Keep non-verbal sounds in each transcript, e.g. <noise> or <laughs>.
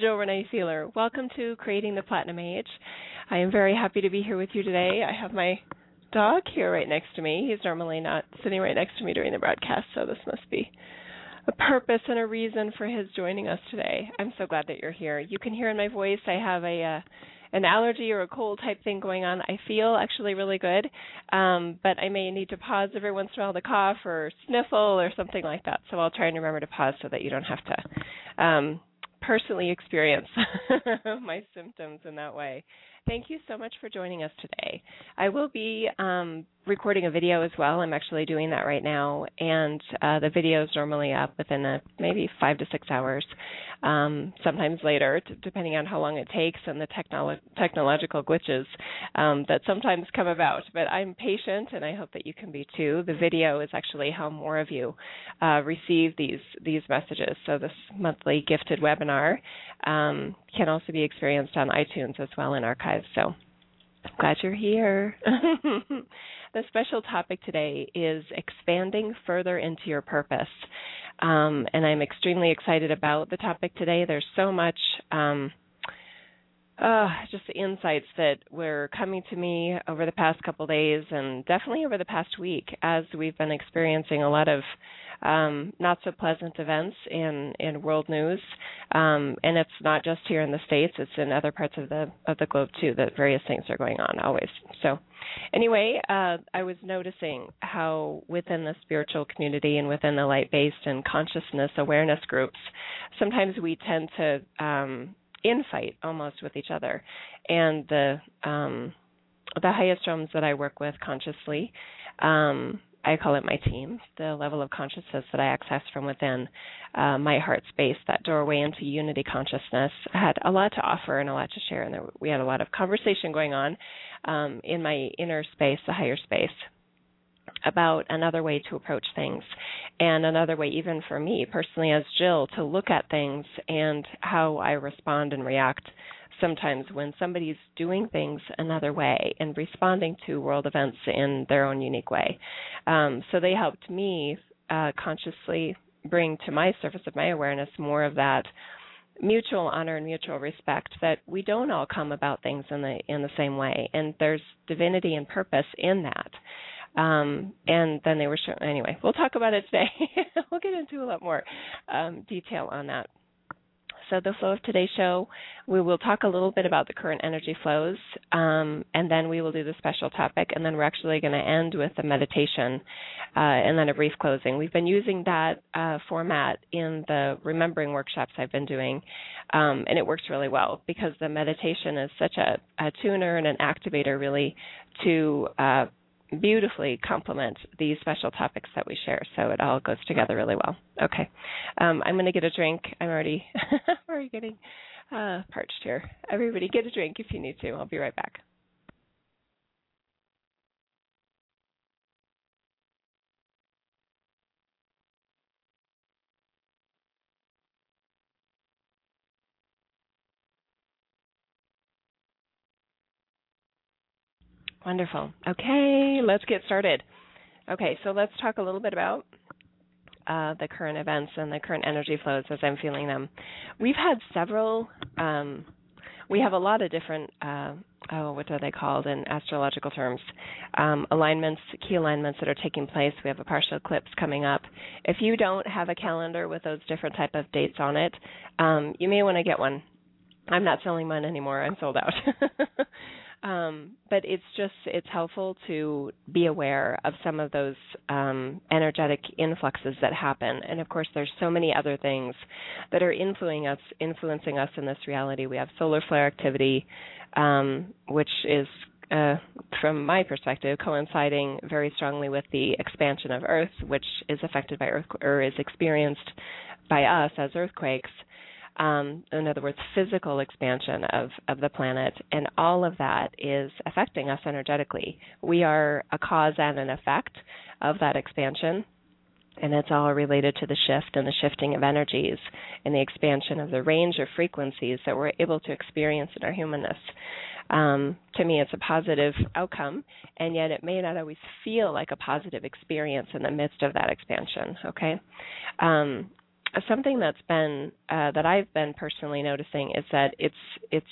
Jill Renee Feeler. Welcome to Creating the Platinum Age. I am very happy to be here with you today. I have my dog here right next to me. He's normally not sitting right next to me during the broadcast, so this must be a purpose and a reason for his joining us today. I'm so glad that you're here. You can hear in my voice I have a uh, an allergy or a cold type thing going on. I feel actually really good, um, but I may need to pause every once in a while to cough or sniffle or something like that. So I'll try and remember to pause so that you don't have to um, personally experience <laughs> my symptoms in that way. Thank you so much for joining us today. I will be um, recording a video as well. I'm actually doing that right now, and uh, the video is normally up within a, maybe five to six hours, um, sometimes later, t- depending on how long it takes and the technolo- technological glitches um, that sometimes come about. But I'm patient, and I hope that you can be too. The video is actually how more of you uh, receive these these messages. So this monthly gifted webinar um, can also be experienced on iTunes as well in archives. So I'm glad you're here. <laughs> the special topic today is expanding further into your purpose. Um, and I'm extremely excited about the topic today. There's so much um, uh, just the insights that were coming to me over the past couple days and definitely over the past week as we've been experiencing a lot of um, not so pleasant events in, in world news. Um, and it's not just here in the States, it's in other parts of the of the globe too, that various things are going on always. So anyway, uh, I was noticing how within the spiritual community and within the light based and consciousness awareness groups, sometimes we tend to um, infight almost with each other. And the um, the highest realms that I work with consciously, um, I call it my team, the level of consciousness that I access from within uh, my heart space, that doorway into unity consciousness, had a lot to offer and a lot to share. And there, we had a lot of conversation going on um, in my inner space, the higher space, about another way to approach things and another way, even for me personally as Jill, to look at things and how I respond and react sometimes when somebody's doing things another way and responding to world events in their own unique way. Um, so they helped me uh, consciously bring to my surface of my awareness more of that mutual honor and mutual respect that we don't all come about things in the in the same way and there's divinity and purpose in that um, and then they were shown, anyway we'll talk about it today <laughs> we'll get into a lot more um, detail on that so, the flow of today's show, we will talk a little bit about the current energy flows, um, and then we will do the special topic, and then we're actually going to end with a meditation uh, and then a brief closing. We've been using that uh, format in the remembering workshops I've been doing, um, and it works really well because the meditation is such a, a tuner and an activator, really, to uh, beautifully complement these special topics that we share. So it all goes together really well. Okay, um, I'm going to get a drink. I'm already <laughs> already getting uh, parched here. Everybody, get a drink if you need to. I'll be right back. Wonderful. Okay, let's get started. Okay, so let's talk a little bit about uh, the current events and the current energy flows as I'm feeling them. We've had several. Um, we have a lot of different. Uh, oh, what are they called in astrological terms? Um, alignments, key alignments that are taking place. We have a partial eclipse coming up. If you don't have a calendar with those different type of dates on it, um, you may want to get one. I'm not selling mine anymore. I'm sold out. <laughs> Um, but it's just it's helpful to be aware of some of those um, energetic influxes that happen. And of course, there's so many other things that are influencing us, influencing us in this reality. We have solar flare activity, um, which is uh, from my perspective, coinciding very strongly with the expansion of Earth, which is affected by earth or is experienced by us as earthquakes um, in other words, physical expansion of, of the planet, and all of that is affecting us energetically. We are a cause and an effect of that expansion, and it's all related to the shift and the shifting of energies and the expansion of the range of frequencies that we're able to experience in our humanness. Um, to me, it's a positive outcome, and yet it may not always feel like a positive experience in the midst of that expansion. Okay, um, something that's been uh, that I've been personally noticing is that it's it's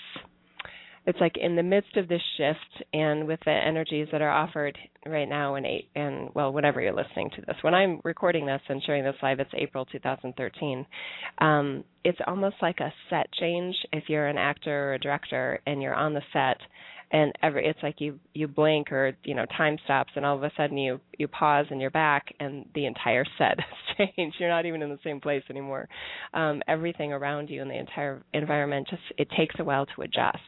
it's like in the midst of this shift and with the energies that are offered right now and eight and well whenever you're listening to this when i'm recording this and sharing this live it's april 2013 um, it's almost like a set change if you're an actor or a director and you're on the set and every it's like you you blink or you know time stops and all of a sudden you you pause and you're back and the entire set has <laughs> changed. You're not even in the same place anymore. Um, everything around you and the entire environment just it takes a while to adjust.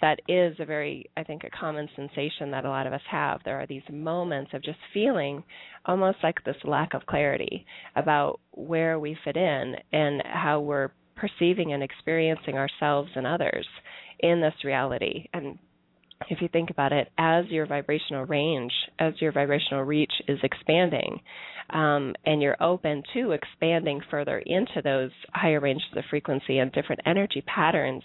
That is a very i think a common sensation that a lot of us have. There are these moments of just feeling almost like this lack of clarity about where we fit in and how we're perceiving and experiencing ourselves and others in this reality. And if you think about it, as your vibrational range, as your vibrational reach is expanding, um, and you're open to expanding further into those higher ranges of frequency and different energy patterns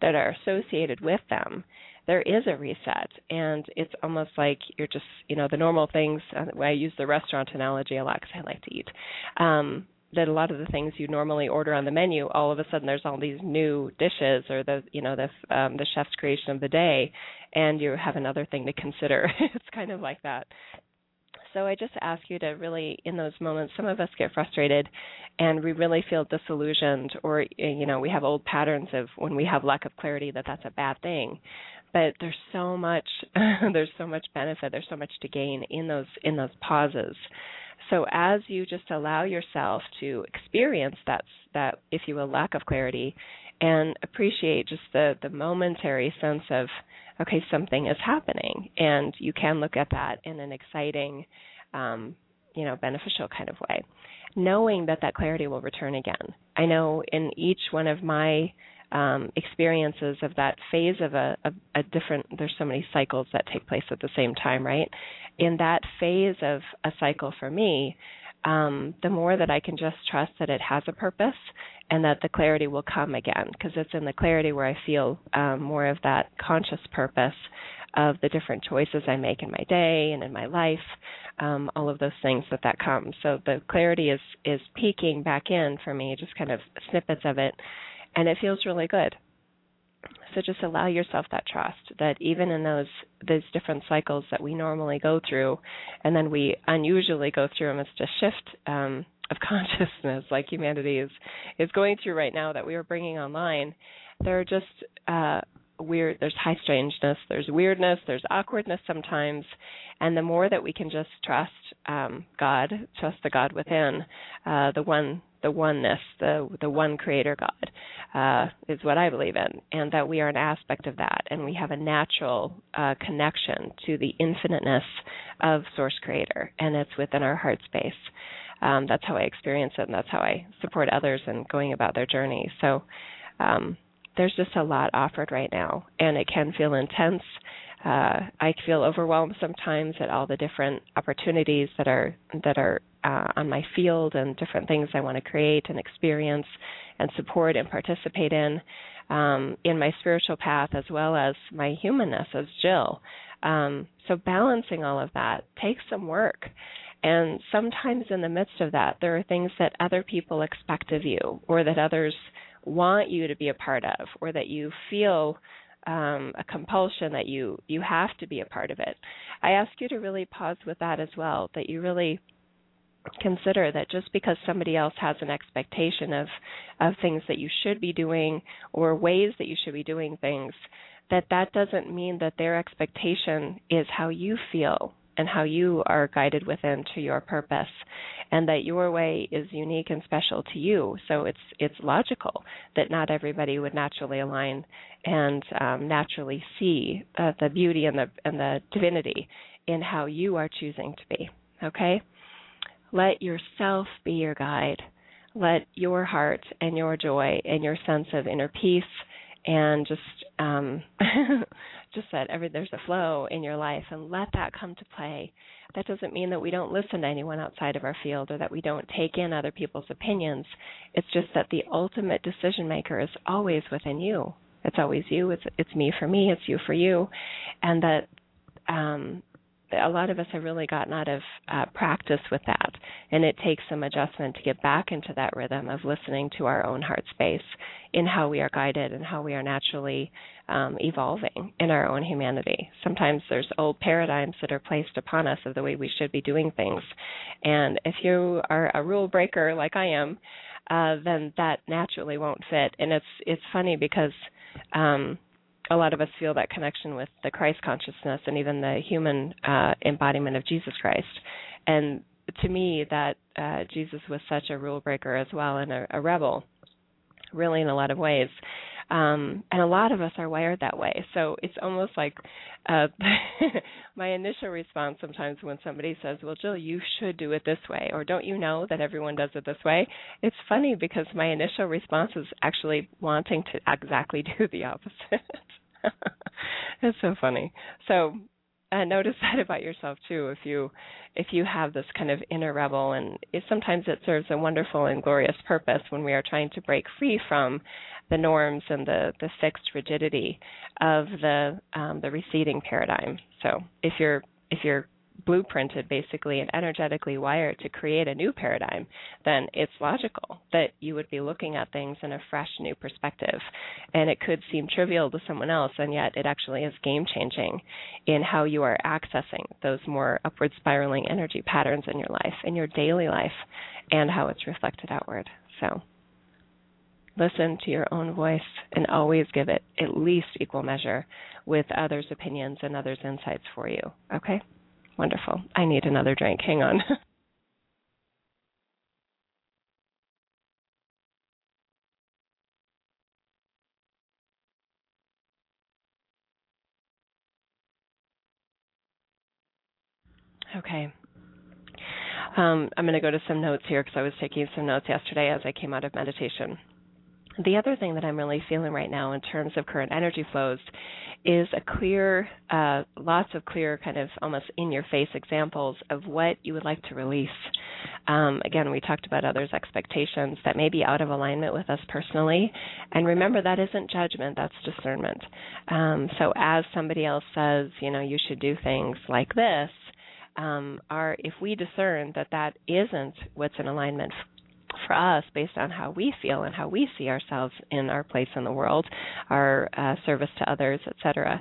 that are associated with them, there is a reset. And it's almost like you're just, you know, the normal things. Uh, I use the restaurant analogy a lot because I like to eat. Um, that a lot of the things you normally order on the menu, all of a sudden there's all these new dishes or the you know the um, the chef's creation of the day, and you have another thing to consider. <laughs> it's kind of like that. So I just ask you to really, in those moments, some of us get frustrated, and we really feel disillusioned, or you know, we have old patterns of when we have lack of clarity that that's a bad thing. But there's so much, <laughs> there's so much benefit, there's so much to gain in those in those pauses. So as you just allow yourself to experience that that if you will lack of clarity and appreciate just the the momentary sense of okay something is happening. And you can look at that in an exciting um, you know beneficial kind of way. Knowing that that clarity will return again. I know in each one of my um, experiences of that phase of a, a, a different there's so many cycles that take place at the same time right in that phase of a cycle for me um, the more that I can just trust that it has a purpose and that the clarity will come again because it's in the clarity where I feel um, more of that conscious purpose of the different choices I make in my day and in my life, um, all of those things that that comes. So the clarity is is peeking back in for me, just kind of snippets of it, and it feels really good. So just allow yourself that trust that even in those those different cycles that we normally go through, and then we unusually go through them, it's a shift um, of <laughs> consciousness like humanity is is going through right now that we are bringing online. There are just uh, weird. There's high strangeness. There's weirdness. There's awkwardness sometimes, and the more that we can just trust um, God, trust the God within, uh, the one the oneness, the the one creator God, uh, is what I believe in, and that we are an aspect of that, and we have a natural uh, connection to the infiniteness of Source Creator, and it's within our heart space. Um, that's how I experience it, and that's how I support others in going about their journey. So. Um, there's just a lot offered right now, and it can feel intense. Uh, I feel overwhelmed sometimes at all the different opportunities that are that are uh, on my field and different things I want to create and experience and support and participate in um, in my spiritual path as well as my humanness as Jill. Um, so balancing all of that takes some work. And sometimes in the midst of that, there are things that other people expect of you or that others want you to be a part of or that you feel um, a compulsion that you you have to be a part of it. I ask you to really pause with that as well. That you really consider that just because somebody else has an expectation of of things that you should be doing or ways that you should be doing things, that that doesn't mean that their expectation is how you feel and how you are guided within to your purpose and that your way is unique and special to you. So it's it's logical that not everybody would naturally align and um, naturally see uh, the beauty and the and the divinity in how you are choosing to be. Okay let yourself be your guide. Let your heart and your joy and your sense of inner peace and just um <laughs> just that every there's a flow in your life and let that come to play. That doesn't mean that we don't listen to anyone outside of our field or that we don't take in other people's opinions. It's just that the ultimate decision maker is always within you. It's always you. It's it's me for me. It's you for you. And that um a lot of us have really gotten out of uh, practice with that, and it takes some adjustment to get back into that rhythm of listening to our own heart space in how we are guided and how we are naturally um, evolving in our own humanity. Sometimes there's old paradigms that are placed upon us of the way we should be doing things, and if you are a rule breaker like I am, uh, then that naturally won't fit. And it's it's funny because. Um, a lot of us feel that connection with the Christ consciousness and even the human uh, embodiment of Jesus Christ. And to me, that uh, Jesus was such a rule breaker as well and a, a rebel, really in a lot of ways. Um, and a lot of us are wired that way. So it's almost like uh, <laughs> my initial response sometimes when somebody says, "Well, Jill, you should do it this way," or "Don't you know that everyone does it this way?" It's funny because my initial response is actually wanting to exactly <laughs> do the opposite. <laughs> it's so funny. So uh, notice that about yourself too. If you if you have this kind of inner rebel, and it, sometimes it serves a wonderful and glorious purpose when we are trying to break free from the norms and the the fixed rigidity of the um, the receding paradigm. So if you're if you're blueprinted basically and energetically wired to create a new paradigm, then it's logical that you would be looking at things in a fresh new perspective. And it could seem trivial to someone else, and yet it actually is game changing in how you are accessing those more upward spiraling energy patterns in your life, in your daily life, and how it's reflected outward. So listen to your own voice and always give it at least equal measure with others' opinions and others' insights for you. Okay? Wonderful. I need another drink. Hang on. <laughs> okay. Um, I'm going to go to some notes here because I was taking some notes yesterday as I came out of meditation. The other thing that I'm really feeling right now in terms of current energy flows is a clear, uh, lots of clear, kind of almost in your face examples of what you would like to release. Um, again, we talked about others' expectations that may be out of alignment with us personally. And remember, that isn't judgment, that's discernment. Um, so as somebody else says, you know, you should do things like this, um, our, if we discern that that isn't what's in alignment for us based on how we feel and how we see ourselves in our place in the world, our uh, service to others, etc.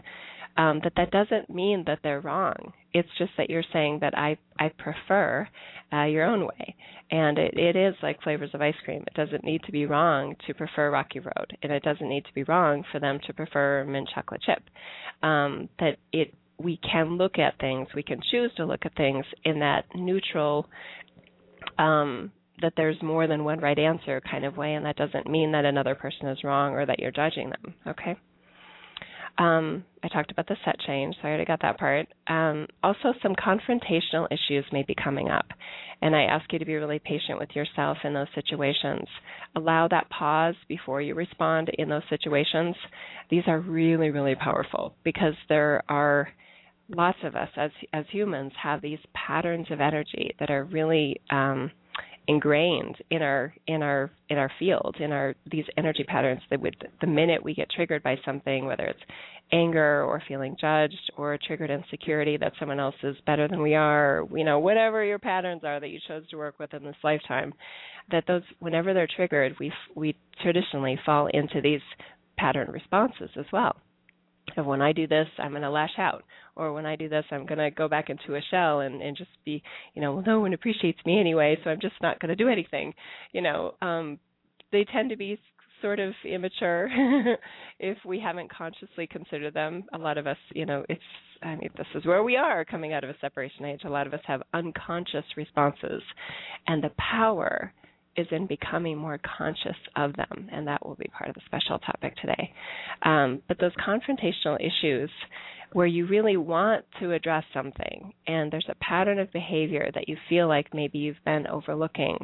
Um, that that doesn't mean that they're wrong. It's just that you're saying that I I prefer uh, your own way, and it, it is like flavors of ice cream. It doesn't need to be wrong to prefer Rocky Road, and it doesn't need to be wrong for them to prefer mint chocolate chip. Um, that it we can look at things, we can choose to look at things in that neutral um, that there's more than one right answer kind of way, and that doesn't mean that another person is wrong or that you're judging them. Okay. Um, I talked about the set change, so I already got that part. Um, also, some confrontational issues may be coming up, and I ask you to be really patient with yourself in those situations. Allow that pause before you respond in those situations. These are really, really powerful because there are lots of us as as humans have these patterns of energy that are really um, ingrained in our in our in our field in our these energy patterns that would the minute we get triggered by something whether it's anger or feeling judged or triggered insecurity that someone else is better than we are you know whatever your patterns are that you chose to work with in this lifetime that those whenever they're triggered we we traditionally fall into these pattern responses as well of when I do this, I'm going to lash out, or when I do this, I'm going to go back into a shell and and just be, you know, well, no one appreciates me anyway, so I'm just not going to do anything. You know, um, they tend to be sort of immature <laughs> if we haven't consciously considered them. A lot of us, you know, it's I mean, this is where we are coming out of a separation age. A lot of us have unconscious responses, and the power is in becoming more conscious of them, and that will be part of the special topic today. Um, but those confrontational issues where you really want to address something and there's a pattern of behavior that you feel like maybe you've been overlooking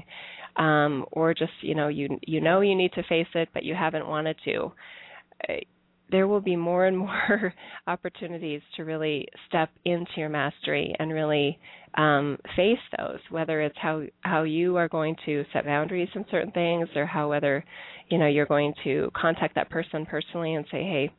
um, or just you know you you know you need to face it but you haven't wanted to there will be more and <laughs> more opportunities to really step into your mastery and really um, face those, whether it's how how you are going to set boundaries in certain things, or how whether you know you're going to contact that person personally and say, hey,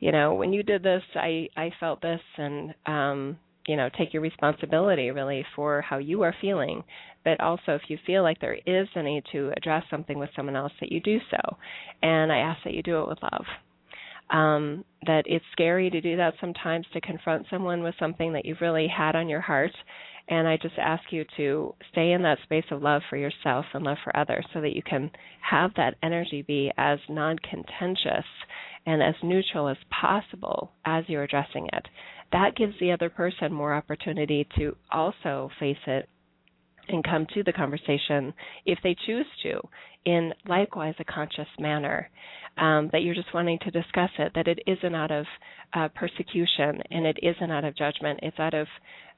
you know, when you did this, I I felt this, and um, you know, take your responsibility really for how you are feeling. But also, if you feel like there is a need to address something with someone else, that you do so, and I ask that you do it with love um, that it's scary to do that sometimes to confront someone with something that you've really had on your heart. And I just ask you to stay in that space of love for yourself and love for others so that you can have that energy be as non contentious and as neutral as possible as you're addressing it. That gives the other person more opportunity to also face it and come to the conversation if they choose to in likewise a conscious manner um, that you're just wanting to discuss it, that it isn't out of uh, persecution and it isn't out of judgment. It's out of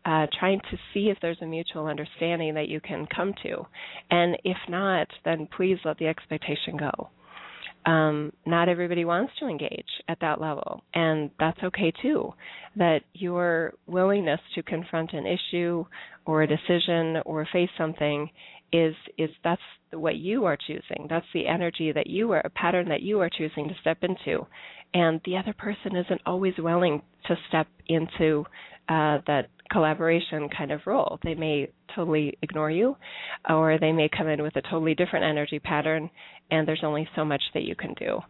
uh, trying to see if there's a mutual understanding that you can come to. And if not, then please let the expectation go. Um, not everybody wants to engage at that level, and that's okay too. That your willingness to confront an issue or a decision or face something is is that's what you are choosing. That's the energy that you are a pattern that you are choosing to step into, and the other person isn't always willing to step into uh, that collaboration kind of role. They may totally ignore you, or they may come in with a totally different energy pattern, and there's only so much that you can do.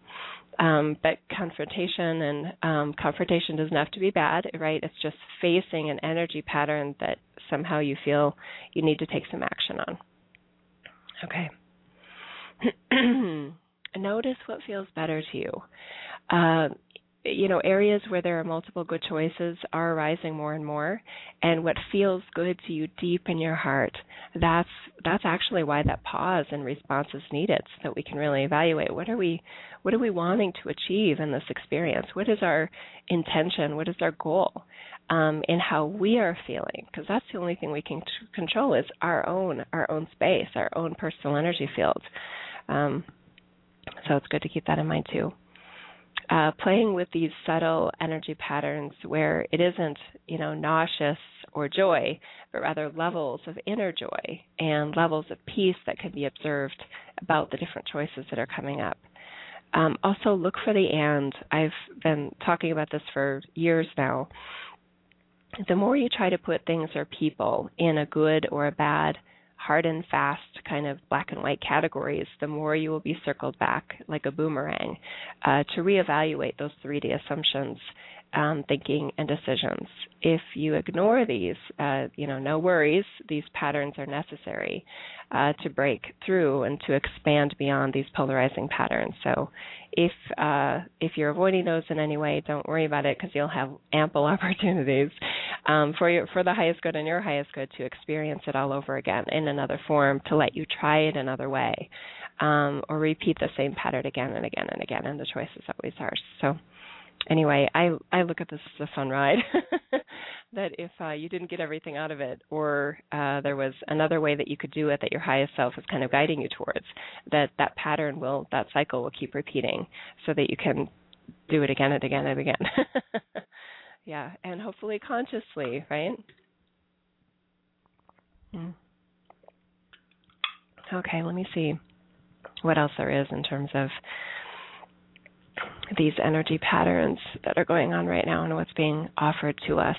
Um, but confrontation and um, confrontation doesn't have to be bad, right? It's just facing an energy pattern that somehow you feel you need to take some action on. Okay. <clears throat> Notice what feels better to you. Uh, you know, areas where there are multiple good choices are arising more and more, and what feels good to you deep in your heart. That's that's actually why that pause and response is needed, so that we can really evaluate what are we what are we wanting to achieve in this experience. What is our intention? What is our goal? um, in how we are feeling, because that's the only thing we can t- control is our own our own space, our own personal energy field. Um, So it's good to keep that in mind too. Uh, playing with these subtle energy patterns where it isn't, you know, nauseous or joy, but rather levels of inner joy and levels of peace that can be observed about the different choices that are coming up. Um, also, look for the and. I've been talking about this for years now. The more you try to put things or people in a good or a bad, hard and fast kind of black and white categories, the more you will be circled back like a boomerang uh, to reevaluate those 3D assumptions um, thinking and decisions. If you ignore these, uh, you know, no worries. These patterns are necessary uh, to break through and to expand beyond these polarizing patterns. So, if uh, if you're avoiding those in any way, don't worry about it because you'll have ample <laughs> opportunities um, for your for the highest good and your highest good to experience it all over again in another form, to let you try it another way, um, or repeat the same pattern again and again and again. And the choice is always ours. So anyway, I I look at this as a fun ride. <laughs> that if uh, you didn't get everything out of it, or uh, there was another way that you could do it that your highest self is kind of guiding you towards, that that pattern will that cycle will keep repeating, so that you can do it again and again and again. <laughs> yeah, and hopefully consciously, right? Mm. Okay, let me see what else there is in terms of these energy patterns that are going on right now and what's being offered to us.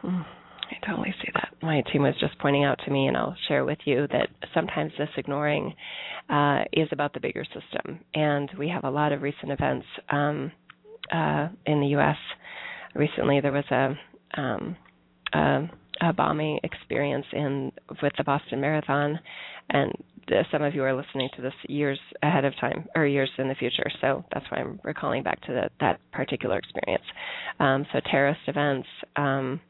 Hmm, I totally see that. My team was just pointing out to me, and I'll share with you that sometimes this ignoring uh, is about the bigger system. And we have a lot of recent events um, uh, in the U.S. Recently, there was a, um, a, a bombing experience in with the Boston Marathon, and some of you are listening to this years ahead of time or years in the future. So that's why I'm recalling back to the, that particular experience. Um, so terrorist events. Um,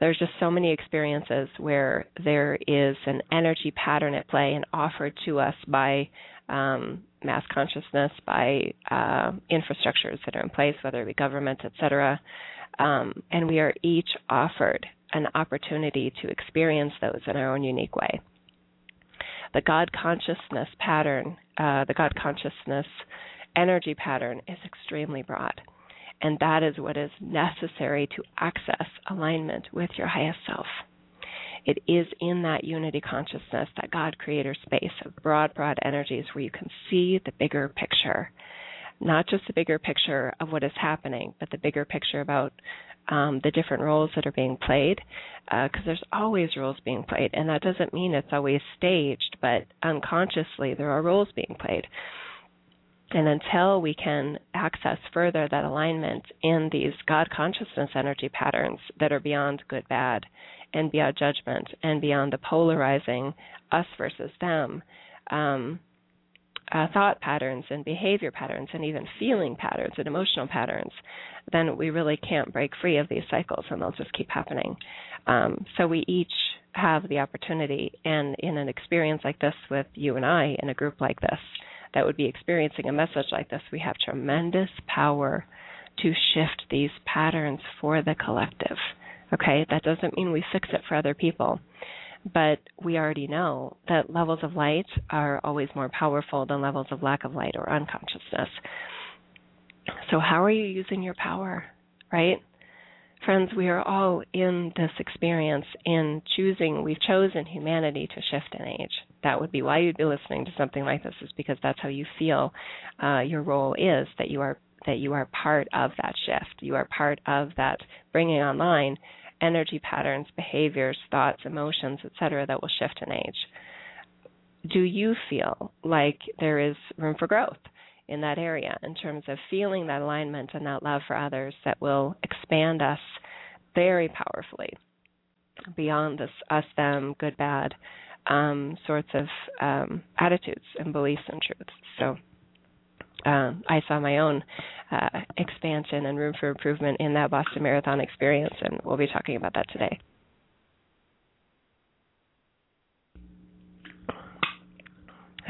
there's just so many experiences where there is an energy pattern at play and offered to us by um, mass consciousness, by uh, infrastructures that are in place, whether it be government, et cetera. Um, and we are each offered an opportunity to experience those in our own unique way the God consciousness pattern, uh, the God consciousness energy pattern is extremely broad. And that is what is necessary to access alignment with your highest self. It is in that unity consciousness, that God creator space of broad, broad energies where you can see the bigger picture. Not just the bigger picture of what is happening, but the bigger picture about um, the different roles that are being played, because uh, there's always roles being played, and that doesn't mean it's always staged, but unconsciously there are roles being played. And until we can access further that alignment in these God consciousness energy patterns that are beyond good, bad, and beyond judgment, and beyond the polarizing us versus them, um, uh, thought patterns and behavior patterns and even feeling patterns and emotional patterns, then we really can't break free of these cycles and they'll just keep happening. Um, so we each have the opportunity, and in an experience like this with you and I, in a group like this, that would be experiencing a message like this, we have tremendous power to shift these patterns for the collective. Okay, that doesn't mean we fix it for other people but we already know that levels of light are always more powerful than levels of lack of light or unconsciousness. So, how are you using your power, right? Friends, we are all in this experience in choosing, we've chosen humanity to shift in age. That would be why you'd be listening to something like this, is because that's how you feel uh, your role is, that you are that you are part of that shift. You are part of that bringing online energy patterns, behaviors, thoughts, emotions, etc., that will shift in age. Do you feel like there is room for growth in that area in terms of feeling that alignment and that love for others that will expand us very powerfully beyond this us, them, good, bad um, sorts of um, attitudes and beliefs and truths? So um, I saw my own uh, expansion and room for improvement in that Boston Marathon experience, and we'll be talking about that today.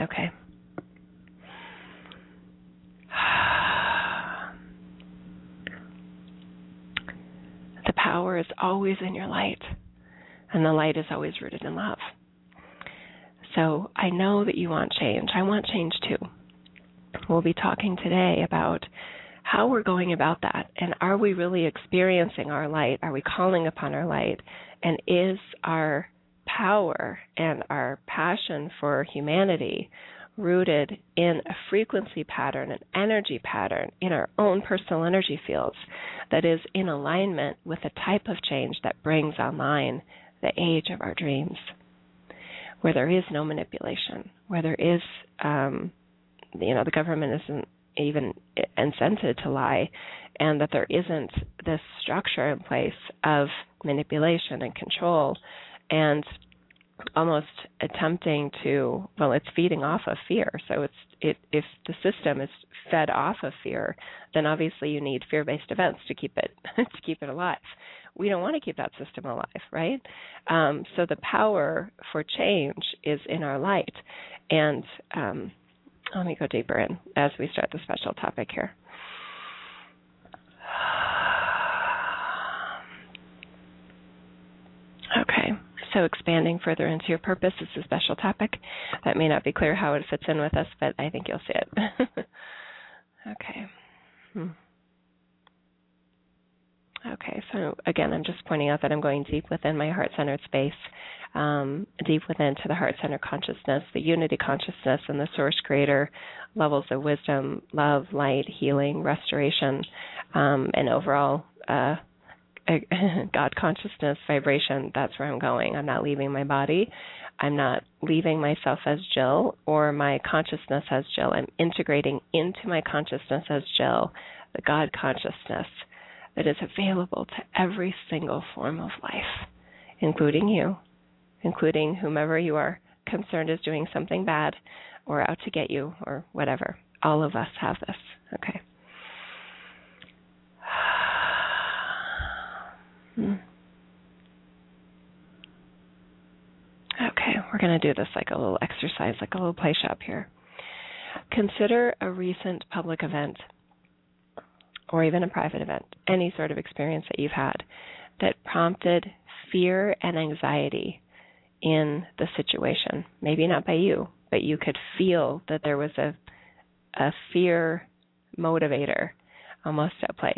Okay. <sighs> The power is always in your light, and the light is always rooted in love. So I know that you want change. I want change too. We'll be talking today about how we're going about that and are we really experiencing our light? Are we calling upon our light? And is our power and our passion for humanity rooted in a frequency pattern, an energy pattern in our own personal energy fields that is in alignment with the type of change that brings online the age of our dreams, where there is no manipulation, where there is, um, you know, the government isn't even incented to lie, and that there isn't this structure in place of manipulation and control and almost attempting to well it's feeding off of fear. So it's it if the system is fed off of fear then obviously you need fear-based events to keep it <laughs> to keep it alive. We don't want to keep that system alive right? Um, so the power for change is in our light. And um, let me go deeper in as we start the special topic here okay so expanding further into your purpose is a special topic. That may not be clear how it fits in with us, but I think you'll see it. <laughs> okay. Hmm. Okay, so again, I'm just pointing out that I'm going deep within my heart centered space, um, deep within to the heart centered consciousness, the unity consciousness, and the source creator levels of wisdom, love, light, healing, restoration, um, and overall uh, <laughs> God consciousness vibration, that's where I'm going. I'm not leaving my body. I'm not leaving myself as Jill or my consciousness as Jill. I'm integrating into my consciousness as Jill the God consciousness that is available to every single form of life, including you, including whomever you are concerned is doing something bad or out to get you or whatever. All of us have this. Okay. Hmm. Okay, we're going to do this like a little exercise, like a little play shop here. Consider a recent public event or even a private event, any sort of experience that you've had that prompted fear and anxiety in the situation. Maybe not by you, but you could feel that there was a a fear motivator almost at place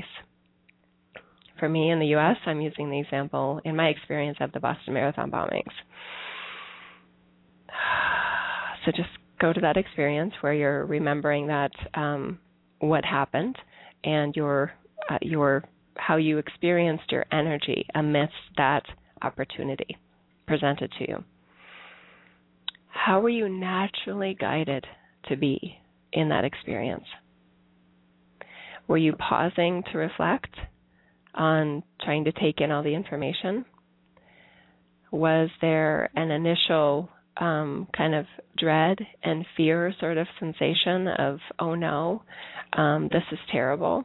for me in the US, I'm using the example in my experience of the Boston Marathon bombings. <sighs> So just go to that experience where you're remembering that um, what happened and your uh, your how you experienced your energy amidst that opportunity presented to you. How were you naturally guided to be in that experience? Were you pausing to reflect? on trying to take in all the information? Was there an initial um, kind of dread and fear sort of sensation of, oh no, um, this is terrible?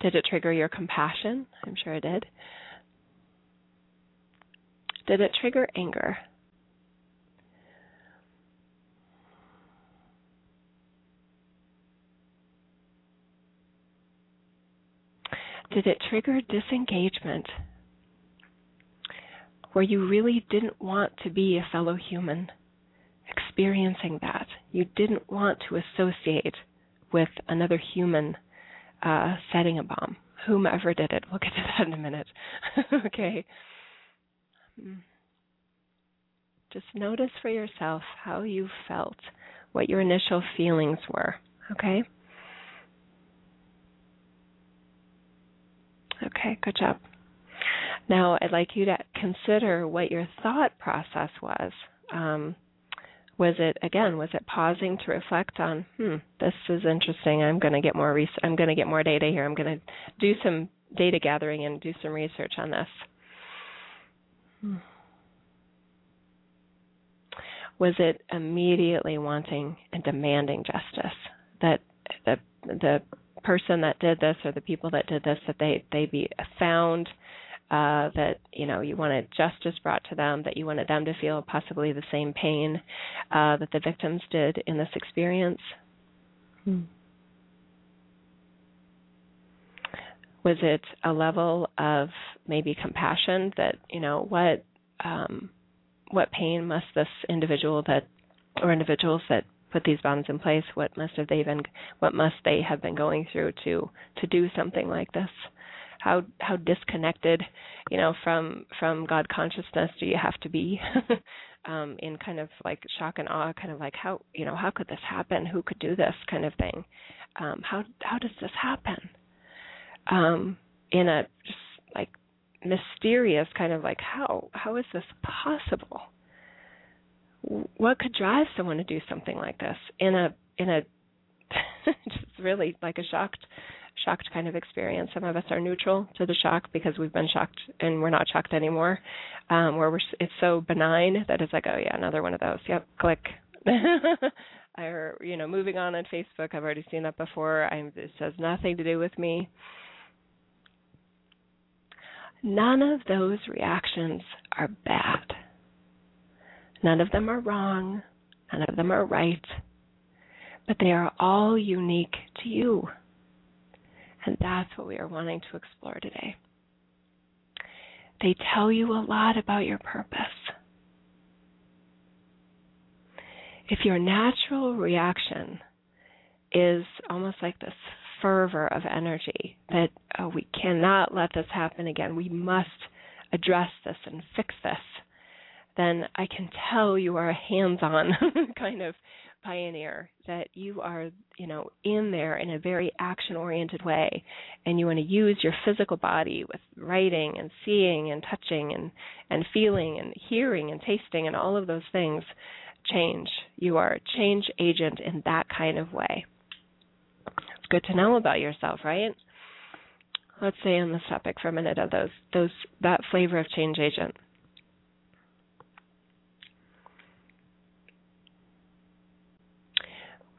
Did it trigger your compassion? I'm sure it did. Did it trigger anger? Did it trigger disengagement? Where you really didn't want to be a fellow human experiencing that. You didn't want to associate with another human uh, setting a bomb, whomever did it. We'll get to that in a minute. <laughs> okay. Hmm. Just notice for yourself how you felt, what your initial feelings were. Okay? Okay, good job. Now, I'd like you to consider what your thought process was. Um, was it again? Was it pausing to reflect on? Hmm, this is interesting. I'm going to get more. I'm going to get more data here. I'm going to do some data gathering and do some research on this. Was it immediately wanting and demanding justice? That the the person that did this or the people that did this that they they be found uh, that you know you wanted justice brought to them, that you wanted them to feel possibly the same pain uh, that the victims did in this experience. Hmm. Was it a level of maybe compassion that you know what um, what pain must this individual that or individuals that put these bonds in place what must have they been what must they have been going through to to do something like this how how disconnected you know from from god consciousness do you have to be? <laughs> Um in kind of like shock and awe kind of like how you know how could this happen? Who could do this kind of thing? Um how how does this happen? Um in a just like mysterious kind of like how how is this possible? What could drive someone to do something like this? In a in a <laughs> just really like a shocked shocked kind of experience. Some of us are neutral to the shock because we've been shocked and we're not shocked anymore. Um, where we're it's so benign that it's like, oh yeah, another one of those. Yep, click. <laughs> or you know, moving on on Facebook. I've already seen that before. I'm, this has nothing to do with me. None of those reactions are bad. None of them are wrong. None of them are right. But they are all unique to you. And that's what we are wanting to explore today. They tell you a lot about your purpose. If your natural reaction is almost like this fervor of energy that oh, we cannot let this happen again, we must address this and fix this, then I can tell you are a hands on <laughs> kind of pioneer that you are you know in there in a very action oriented way and you want to use your physical body with writing and seeing and touching and and feeling and hearing and tasting and all of those things change. You are a change agent in that kind of way. It's good to know about yourself right? Let's stay on this topic for a minute of those those that flavor of change agent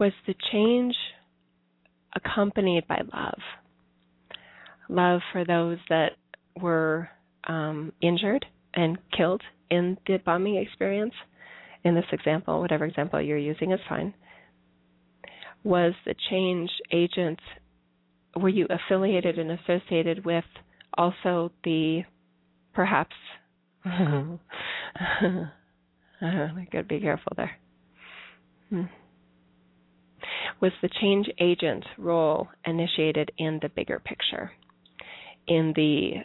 was the change accompanied by love. Love for those that were um, injured and killed in the bombing experience. In this example, whatever example you're using is fine. Was the change agent, were you affiliated and associated with also the perhaps, <laughs> I gotta be careful there. Hmm was the change agent role initiated in the bigger picture, in the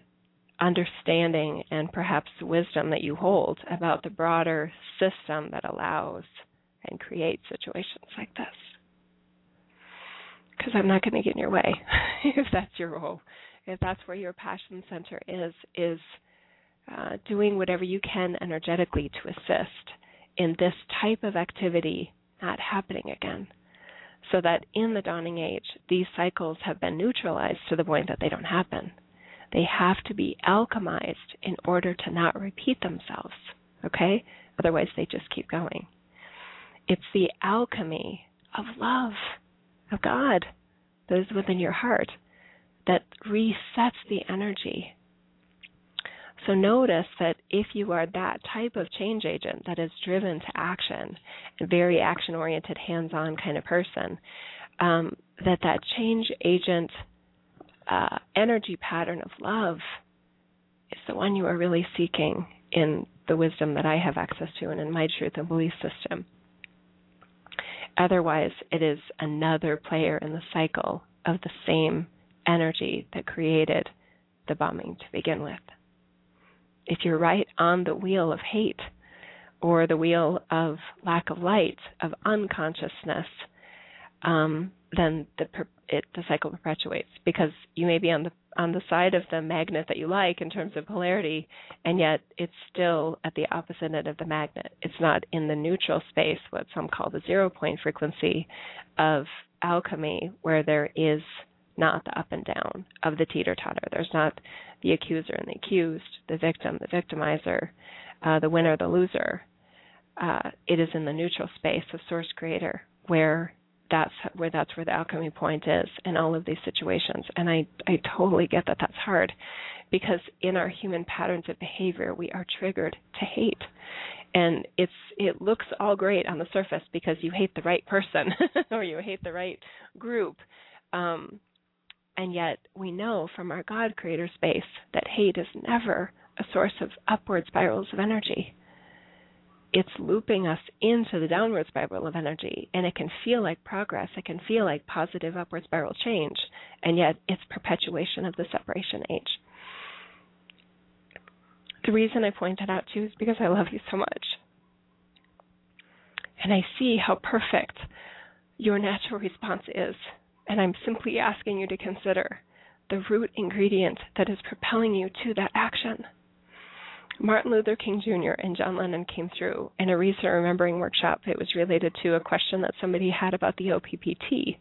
understanding and perhaps wisdom that you hold about the broader system that allows and creates situations like this. Because I'm not going to get in your way <laughs> if that's your role. If that's where your passion center is, is uh, doing whatever you can energetically to assist in this type of activity not happening again so that in the dawning age, these cycles have been neutralized to the point that they don't happen. They have to be alchemized in order to not repeat themselves, okay? Otherwise, they just keep going. It's the alchemy of love, of God, that is within your heart, that resets the energy so notice that if you are that type of change agent that is driven to action, a very action oriented, hands on kind of person, um, that that change agent uh, energy pattern of love is the one you are really seeking in the wisdom that I have access to and in my truth and belief system. Otherwise, it is another player in the cycle of the same energy that created the bombing to begin with if you're right on the wheel of hate or the wheel of lack of light, of unconsciousness, um, then the it, the cycle perpetuates because you may be on the on the side of the magnet that you like in terms of polarity, and yet it's still at the opposite end of the magnet. It's not in the neutral space, what some call the zero point frequency of alchemy, where there is not the up and down of the teeter totter. There's not the accuser and the accused, the victim, the victimizer, uh, the winner, the loser. Uh, it is in the neutral space of source creator where that's where that's where the alchemy point is in all of these situations. And I I totally get that that's hard because in our human patterns of behavior we are triggered to hate and it's it looks all great on the surface because you hate the right person <laughs> or you hate the right group um, and yet, we know from our God creator space that hate is never a source of upward spirals of energy. it's looping us into the downward spiral of energy and it can feel like progress. It can feel like positive upward spiral change and yet it's perpetuation of the separation age. The reason i point that out to you is because i love you so much. And i see how perfect your natural response is and i'm simply asking you to consider the root ingredient that is propelling you to that action Martin Luther King Jr. and John Lennon came through in a recent remembering workshop. It was related to a question that somebody had about the OPPT,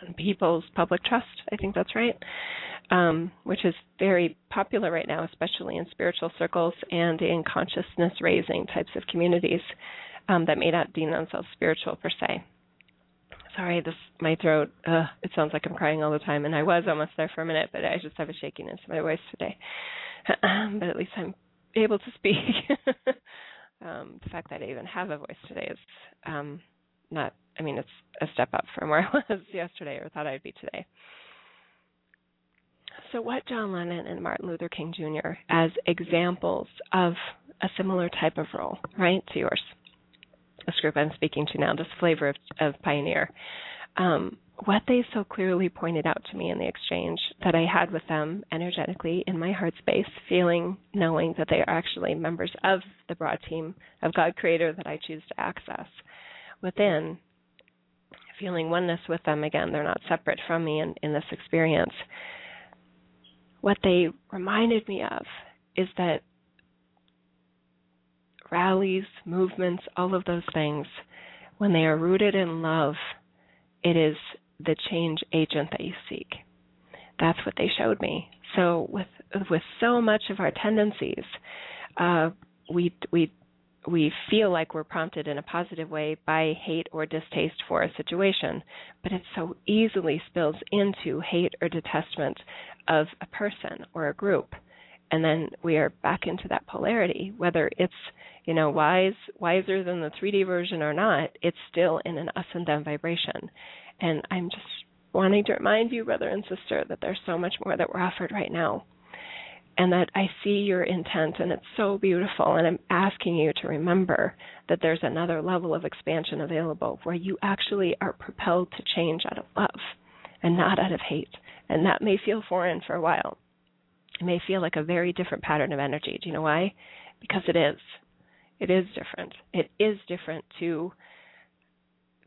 One People's Public Trust. I think that's right, um, which is very popular right now, especially in spiritual circles and in consciousness raising types of communities um, that may not deem themselves spiritual per se. Sorry, this my throat. Uh, it sounds like I'm crying all the time, and I was almost there for a minute, but I just have a shakiness in my voice today. <clears throat> but at least I'm able to speak. <laughs> um, the fact that I even have a voice today is um, not, I mean, it's a step up from where <laughs> I was yesterday or thought I'd be today. So, what John Lennon and Martin Luther King Jr. as examples of a similar type of role, right, to yours, this group I'm speaking to now, this flavor of, of pioneer. Um, what they so clearly pointed out to me in the exchange that I had with them energetically in my heart space, feeling, knowing that they are actually members of the broad team of God Creator that I choose to access within, feeling oneness with them again. They're not separate from me in, in this experience. What they reminded me of is that rallies, movements, all of those things, when they are rooted in love, it is the change agent that you seek. That's what they showed me. So with with so much of our tendencies, uh, we we we feel like we're prompted in a positive way by hate or distaste for a situation, but it so easily spills into hate or detestment of a person or a group. And then we are back into that polarity, whether it's, you know, wise, wiser than the 3D version or not, it's still in an us and them vibration. And I'm just wanting to remind you, brother and sister, that there's so much more that we're offered right now. And that I see your intent, and it's so beautiful. And I'm asking you to remember that there's another level of expansion available where you actually are propelled to change out of love and not out of hate. And that may feel foreign for a while. It may feel like a very different pattern of energy. Do you know why? Because it is. It is different. It is different to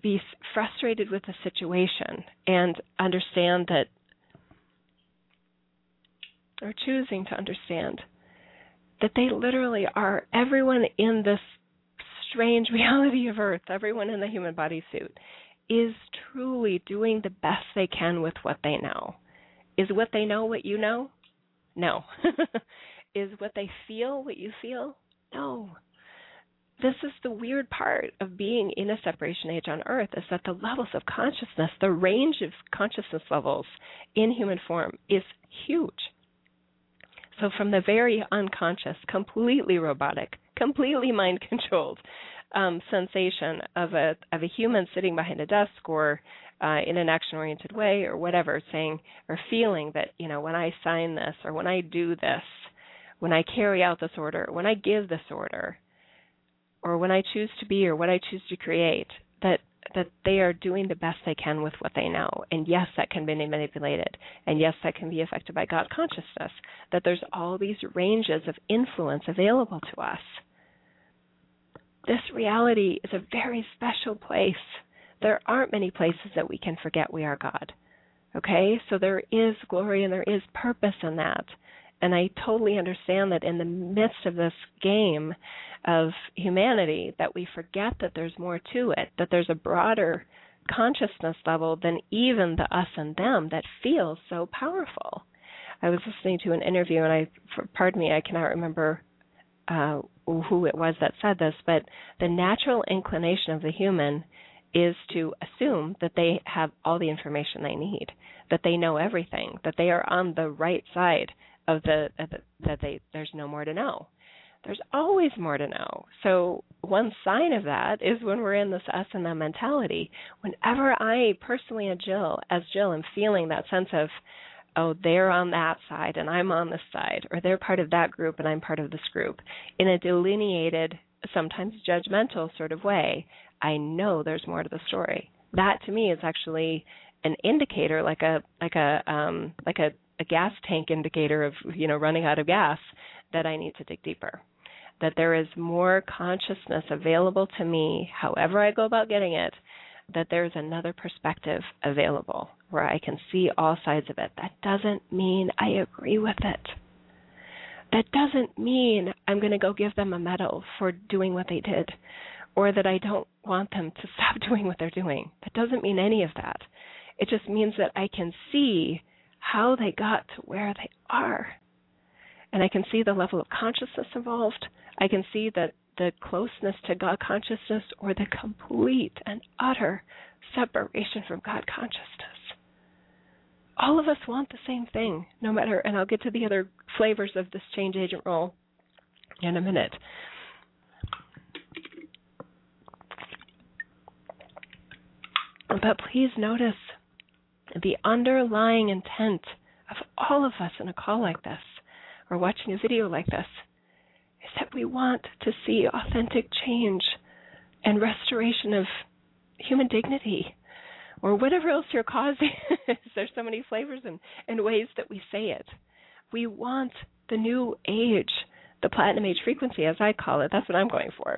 be frustrated with the situation and understand that, or choosing to understand that they literally are everyone in this strange <laughs> reality of Earth, everyone in the human bodysuit, is truly doing the best they can with what they know. Is what they know what you know? No. <laughs> is what they feel what you feel? No this is the weird part of being in a separation age on earth is that the levels of consciousness the range of consciousness levels in human form is huge so from the very unconscious completely robotic completely mind controlled um, sensation of a of a human sitting behind a desk or uh, in an action oriented way or whatever saying or feeling that you know when i sign this or when i do this when i carry out this order when i give this order or when I choose to be or what I choose to create, that that they are doing the best they can with what they know. And yes, that can be manipulated. And yes, that can be affected by God consciousness. That there's all these ranges of influence available to us. This reality is a very special place. There aren't many places that we can forget we are God. Okay? So there is glory and there is purpose in that. And I totally understand that in the midst of this game of humanity, that we forget that there's more to it, that there's a broader consciousness level than even the us and them that feels so powerful. I was listening to an interview, and I, for, pardon me, I cannot remember uh, who it was that said this, but the natural inclination of the human is to assume that they have all the information they need, that they know everything, that they are on the right side of the, of the that they there's no more to know. There's always more to know. So one sign of that is when we're in this us and them mentality. Whenever I personally, as Jill, as Jill, am feeling that sense of oh, they're on that side and I'm on this side, or they're part of that group and I'm part of this group, in a delineated, sometimes judgmental sort of way, I know there's more to the story. That to me is actually an indicator, like a like a um, like a, a gas tank indicator of you know running out of gas, that I need to dig deeper. That there is more consciousness available to me, however I go about getting it, that there's another perspective available where I can see all sides of it. That doesn't mean I agree with it. That doesn't mean I'm going to go give them a medal for doing what they did or that I don't want them to <laughs> stop doing what they're doing. That doesn't mean any of that. It just means that I can see how they got to where they are. And I can see the level of consciousness involved. I can see that the closeness to God consciousness or the complete and utter separation from God consciousness. All of us want the same thing, no matter, and I'll get to the other flavors of this change agent role in a minute. But please notice the underlying intent of all of us in a call like this or watching a video like this is that we want to see authentic change and restoration of human dignity or whatever else your cause <laughs> is. There's so many flavors and, and ways that we say it. We want the new age, the platinum age frequency, as I call it, that's what I'm going for,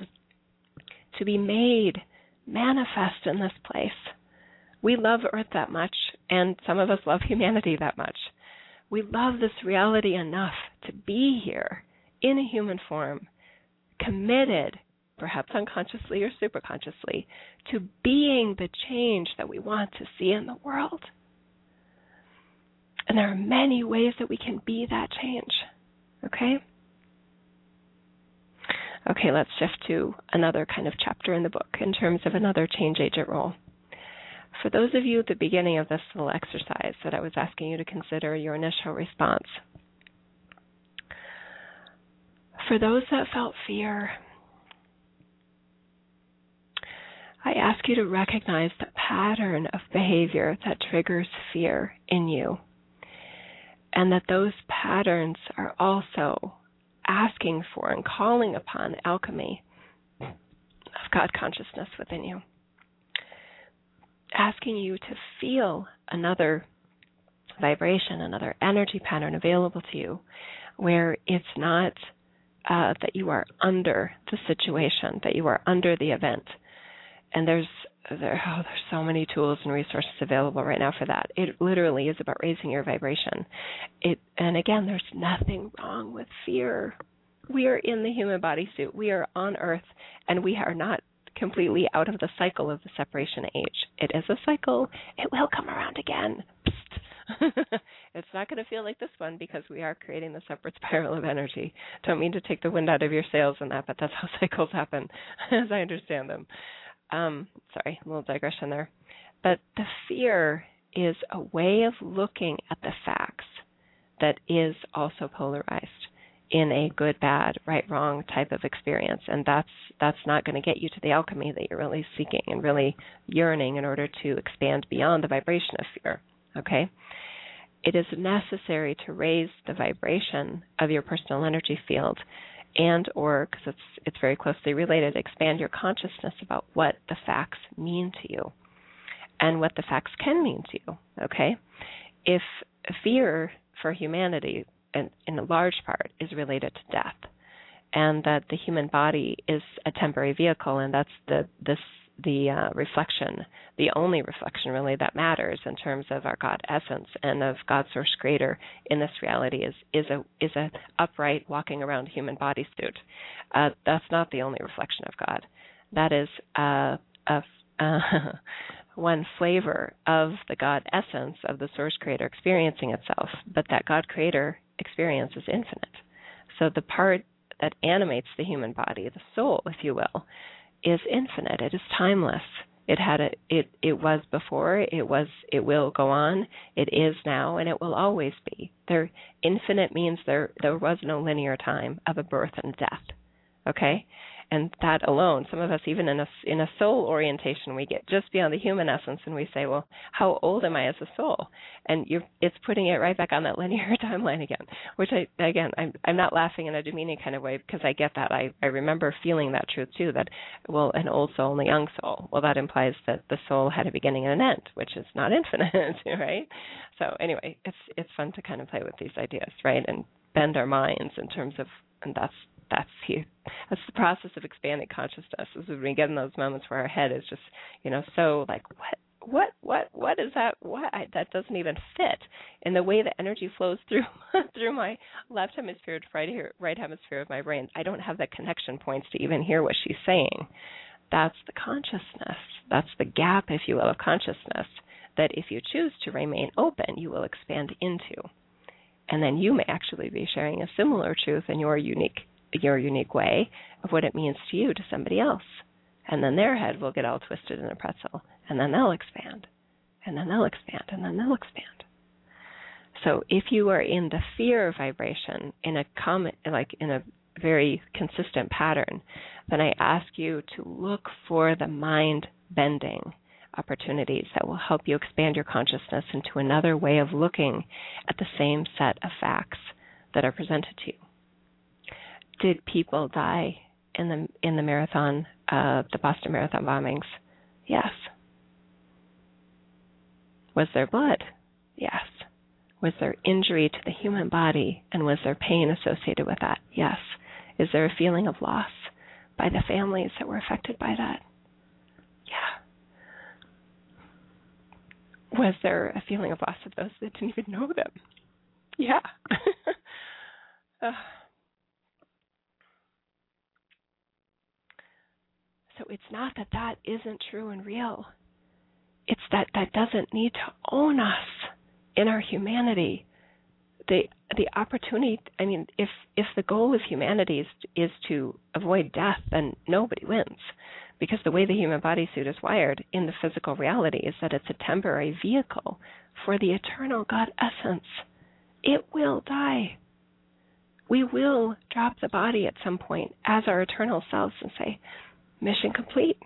to be made manifest in this place. We love Earth that much, and some of us love humanity that much. We love this reality enough to be here in a human form, committed, perhaps unconsciously or superconsciously, to being the change that we want to see in the world. And there are many ways that we can be that change. Okay? Okay, let's shift to another kind of chapter in the book in terms of another change agent role. For those of you at the beginning of this little exercise that I was asking you to consider your initial response, for those that felt fear, I ask you to recognize the pattern of behavior that triggers fear in you, and that those patterns are also asking for and calling upon alchemy of God consciousness within you. Asking you to feel another vibration, another energy pattern available to you where it's not uh, that you are under the situation, that you are under the event. And there's there oh, there's so many tools and resources available right now for that. It literally is about raising your vibration. It and again, there's nothing wrong with fear. We are in the human body suit. We are on Earth, and we are not completely out of the cycle of the separation age. It is a cycle. It will come around again. <laughs> it's not going to feel like this one because we are creating the separate spiral of energy. Don't mean to take the wind out of your sails in that, but that's <laughs> how cycles happen, as I understand them. Um, sorry, a little digression there. But the fear is a way of looking at the facts that is also polarized in a good bad right wrong type of experience. And that's that's not going to get you to the alchemy that you're really seeking and really yearning in order to expand beyond the vibration of fear okay? It is necessary to raise the vibration of your personal energy field and or because it's it's very closely related expand your consciousness about what the facts mean to you and what the facts can mean to you okay? If fear for humanity in, in a large part is related to death and that the human body is a temporary vehicle and that's the this the uh, reflection, the only reflection really that matters in terms of our God essence and of God source creator in this reality is is a is a upright walking around human bodysuit. Uh, that's not the only reflection of God. That is uh, a <laughs> uh, one flavor of the God essence of the source creator experiencing itself, but that God creator experience is infinite. So the part that animates the human body, the soul, if you will, is infinite. It is timeless. It had a, it it was before, it was it will go on, it is now and it will always be. There infinite means there there was no linear time of a birth and death. Okay? And that alone some of us even in a in a soul orientation we get just beyond the human essence and we say well how old am i as a soul? And you it's putting it right back on that <laughs> linear timeline again which i again i'm i'm not laughing in a demeaning kind of way because i get that. I i remember feeling that truth too that well an old soul and a young soul. Well that implies that the soul had a beginning and an end which is not <laughs> infinite right? So anyway it's it's fun to kind of play with these ideas right? And bend our minds in terms of and that's that's the that's the process of expanding consciousness is when we get in those moments where our head is just you know so like what what what what is that what I, that doesn't even fit in the way the energy flows through <laughs> through my left hemisphere to right here right hemisphere of my brain. I don't have the connection points to even hear what she's saying. That's the consciousness. That's the gap if you will of consciousness that if you choose to remain open you will expand into. And then you may actually be sharing a similar truth in your unique your unique way of what it means to you to somebody else. And then their head will get all twisted in a pretzel, and then they'll expand, and then they'll expand, and then they'll expand. So if you are in the fear vibration in a common, like in a very consistent pattern, then I ask you to look for the mind bending opportunities that will help you expand your consciousness into another way of looking at the same set of facts that are presented to you did people die in the in the marathon, uh, the Boston Marathon bombings? Yes. Was there blood? Yes. Was there injury to the human body and was there pain associated with that? Yes. Is there a feeling of loss by the families that were affected by that? Yeah. Was there a feeling of loss of those that didn't even know them? Yeah. <laughs> uh, So it's not that that isn't true and real. It's that that doesn't need to own us in our humanity. The the opportunity. I mean, if if the goal of humanity is is to avoid death, then nobody wins, because the way the human body suit is wired in the physical reality is that it's a temporary vehicle for the eternal God essence. It will die. We will drop the body at some point as our eternal selves and say, mission complete.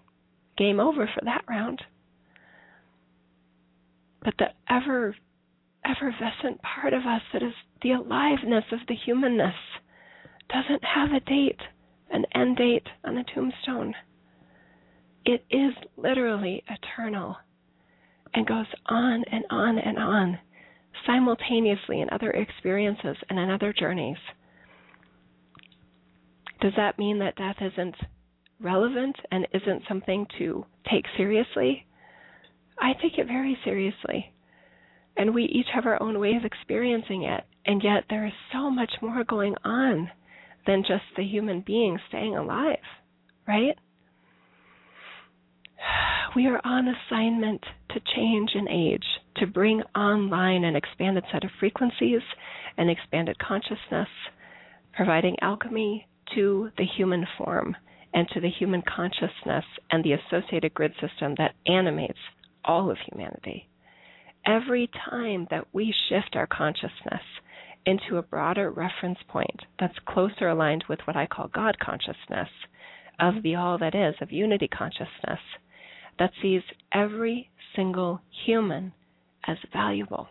Game over for that round. But the ever effervescent part of us that is the aliveness of the humanness doesn't have a date, an end date on a tombstone. It is literally eternal and goes on and on and on simultaneously in other experiences and in other journeys. Does that mean that death isn't relevant and isn't something to take seriously, I take it very seriously. And we each have our own way of experiencing it. And yet there is so much more going on than just the human being staying alive, right? <sighs> We are on assignment to change and age, to bring online an expanded set of frequencies, an expanded consciousness, providing alchemy to the human form and to the human consciousness and the associated grid system that animates all of humanity. Every time that we shift our consciousness into a broader reference point that's closer aligned with what I call God consciousness, of the all that is, of unity consciousness, that sees every single human as valuable,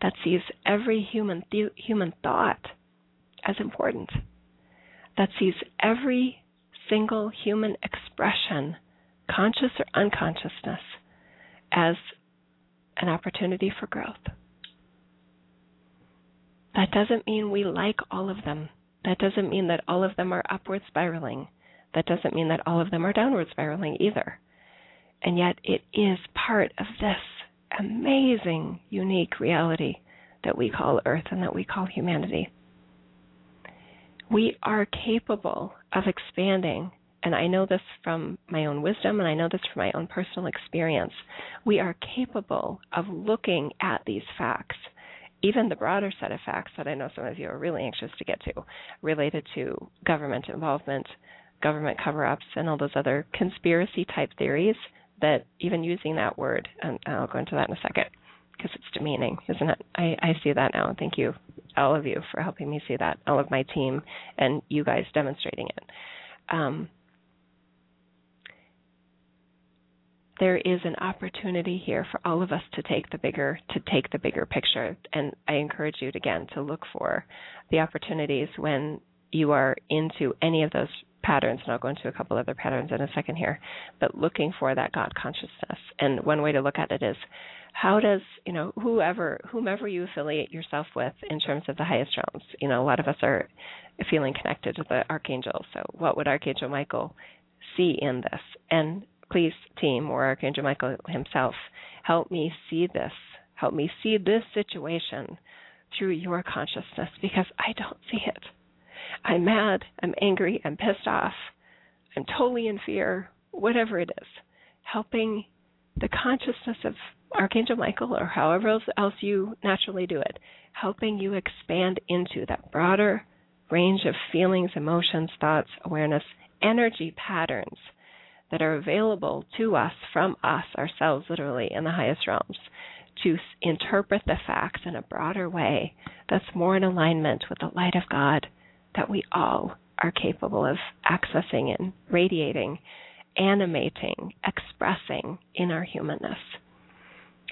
that sees every human th- human thought as important that sees every single human expression, conscious or unconsciousness, as an opportunity for growth. That doesn't mean we like all of them. That doesn't mean that all of them are upward spiraling. That doesn't mean that all of them are downward spiraling either. And yet, it is part of this amazing, unique reality that we call Earth and that we call humanity we are capable of expanding. And I know this from my own wisdom, and I know this from my own personal experience. We are capable of looking at these facts, even the broader set of facts that I know some of you are really anxious to get to, related to government involvement, government cover ups, and all those other conspiracy type theories that even using that word, and I'll go into that in a second, because it's demeaning, isn't it? I, I see that now. Thank you, all of you, for helping me see that, all of my team, and you guys demonstrating it. um, there is an opportunity here for all of us to take the bigger to take the bigger picture and i encourage you again to look for the opportunities when you are into any of those patterns and i'll go into a couple other patterns in a second here but looking for that god consciousness and one way to look at it is how does you know whoever whomever you affiliate yourself with in terms of the highest realms you know a lot of us are feeling connected to the archangel so what would archangel michael see in this and please, team or Archangel Michael himself, help me see this. Help me see this situation through your consciousness because I don't see it. I'm mad, I'm angry, I'm pissed off, I'm totally in fear, whatever it is. Helping the consciousness of Archangel Michael or however else, you naturally do it, helping you expand into that broader range of feelings, emotions, thoughts, awareness, energy patterns that are available to us from us ourselves, literally in the highest realms, to interpret the facts in a broader way that's more in alignment with the light of God that we all are capable of accessing and radiating, animating, expressing in our humanness.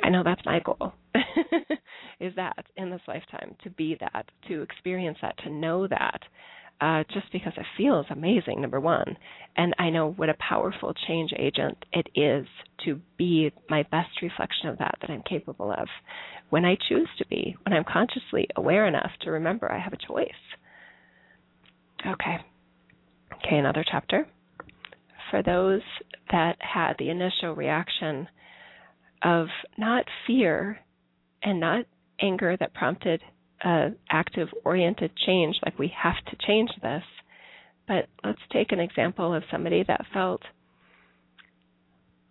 I know that's my goal. <laughs> is that in this lifetime to be that, to experience that, to know that, uh, just because it feels amazing, number one. And I know what a powerful change agent it is to be my best reflection of that that I'm capable of when I choose to be, when I'm consciously aware enough to remember I have a choice. Okay. Okay, another chapter. For those that had the initial reaction of not fear and not anger that prompted active oriented change, like we have to change this. But let's take an example of somebody that felt,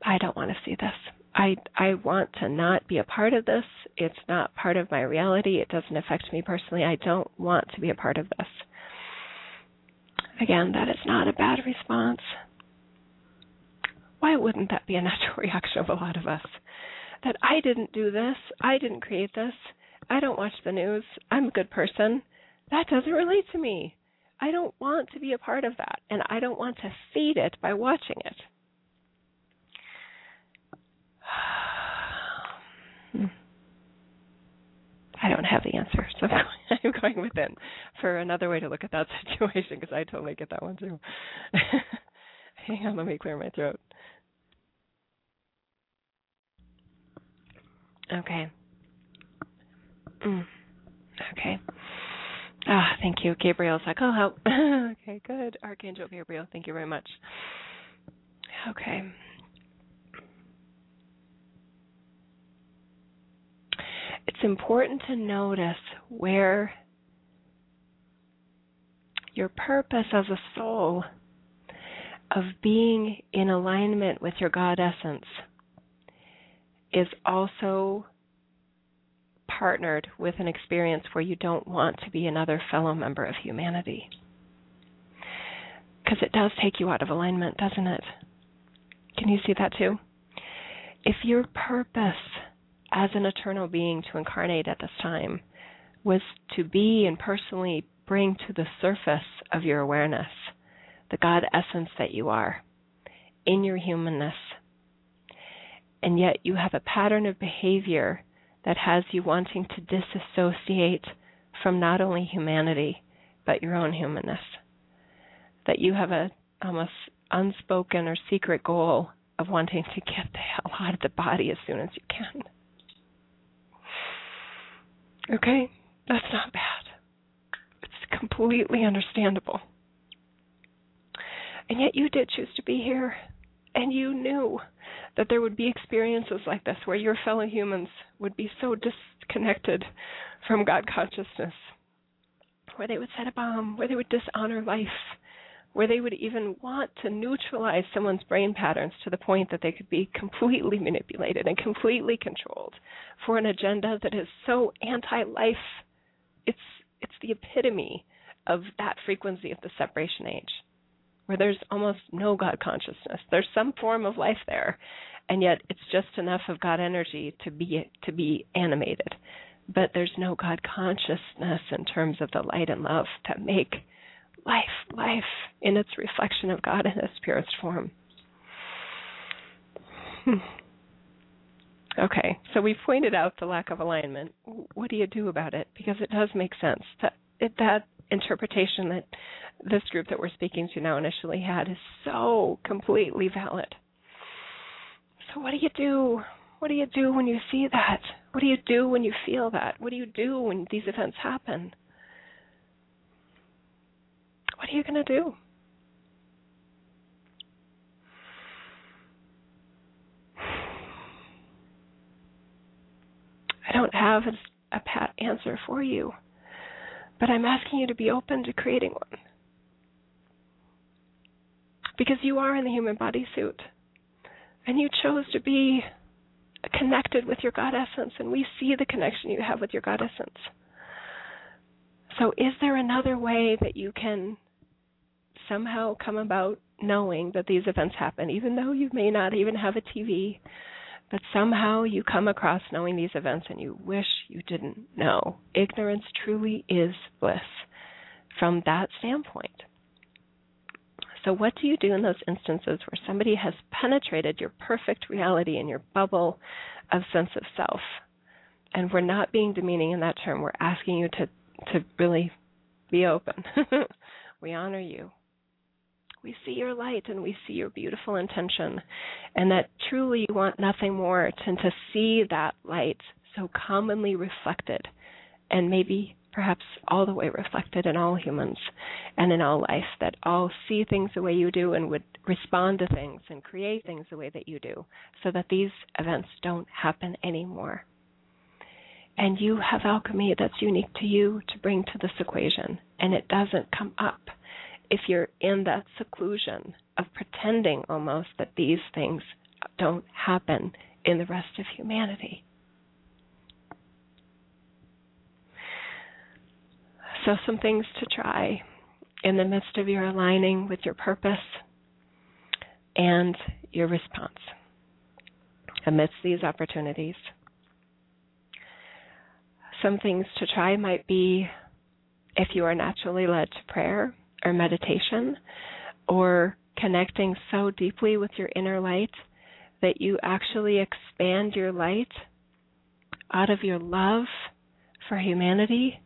I don't want to see this. I I want to not be a part of this. It's not part of my reality. It doesn't affect me personally. I don't want to be a part of this. Again, that is not a bad response. Why wouldn't that be a natural <laughs> reaction of a lot of us? That I didn't do this, I didn't create this, I don't watch the news. I'm a good person. That doesn't relate to me. I don't want to be a part of that, and I don't want to feed it by watching it. <sighs> Hmm. I don't have the answer, so I'm going <laughs> within for another way to look at that <laughs> situation because I totally get that one too. <laughs> Hang on, let me clear my throat. Okay. Mm. Okay. Ah, thank you. Gabriel's like, oh, help. okay, good. Archangel Gabriel, thank you very much. Okay. It's important to notice where your purpose as a soul of being in alignment with your God essence is also partnered with an experience where you don't want to be another fellow member of humanity. Because it does take you out of alignment, doesn't it? Can you see that too? If your purpose as an eternal being to incarnate at this time was to be and personally bring to the surface of your awareness the God essence that you are in your humanness, and yet you have a pattern of behavior that has you wanting to disassociate from not only humanity but your own humanness. That you have a almost unspoken or secret goal of wanting to get the hell out of the body as soon as you can. Okay? That's not bad. It's completely understandable. And yet you did choose to be here, and you knew that there would be experiences like this where your fellow humans would be so disconnected from God consciousness, where they would set a bomb, where they would dishonor life, where they would even want to neutralize someone's brain patterns to the point that they could be completely manipulated and completely controlled for an agenda that is so anti-life. It's it's the epitome of that frequency of the separation age where there's almost no God consciousness. There's some form of life there, and yet it's just enough of God energy to be to be animated. But there's no God consciousness in terms of the light and love that make life, life in its reflection of God in its purest form. Hmm. Okay, so we pointed out the lack of alignment. What do you do about it? Because it does make sense. That it, that interpretation that this group that we're speaking to now initially had is so completely valid. So what do you do? What do you do when you see that? What do you do when you feel that? What do you do when these events happen? What are you going to do? I don't have a, a pat answer for you, but I'm asking you to be open to creating one. Because you are in the human body suit, and you chose to be connected with your God essence, and we see the connection you have with your God essence. So, is there another way that you can somehow come about knowing that these events happen, even though you may not even have a TV? But somehow you come across knowing these events and you wish you didn't know. Ignorance truly is bliss from that standpoint. So, what do you do in those instances where somebody has penetrated your perfect reality and your bubble of sense of self? And we're not being demeaning in that term. We're asking you to, to really be open. <laughs> we honor you. We see your light and we see your beautiful intention, and that truly you want nothing more than to see that light so commonly reflected, and maybe perhaps all the way reflected in all humans and in all life, that all see things the way you do and would respond to things and create things the way that you do, so that these events don't happen anymore. And you have alchemy that's unique to you to bring to this equation, and it doesn't come up if you're in that seclusion of pretending almost that these things don't happen in the rest of humanity. So, some things to try in the midst of your aligning with your purpose and your response amidst these opportunities. Some things to try might be if you are naturally led to prayer, or meditation or connecting so deeply with your inner light that you actually expand your light out of your love for humanity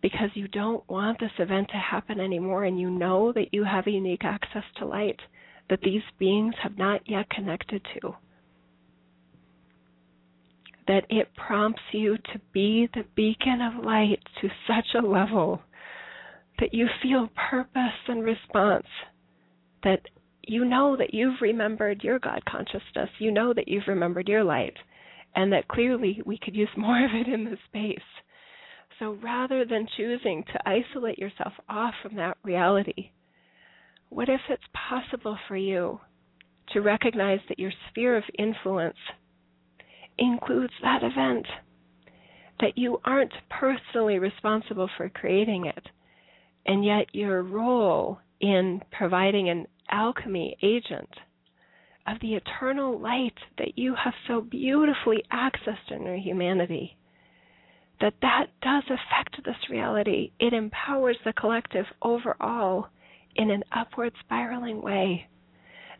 because you don't want this event to happen anymore and you know that you have a unique access to light that these beings have not yet connected to. That it prompts you to be the beacon of light to such a level that you feel purpose and response, that you know that you've remembered your God consciousness, you know that you've remembered your light, and that clearly we could use <laughs> more of it in this space. So rather than choosing to isolate yourself off from that reality, what if it's possible for you to recognize that your sphere of influence includes that event? That you aren't personally responsible for creating it, and yet your role in providing an alchemy agent of the eternal light that you have so beautifully accessed in your humanity that that does affect this reality. It empowers the collective overall in an upward spiraling way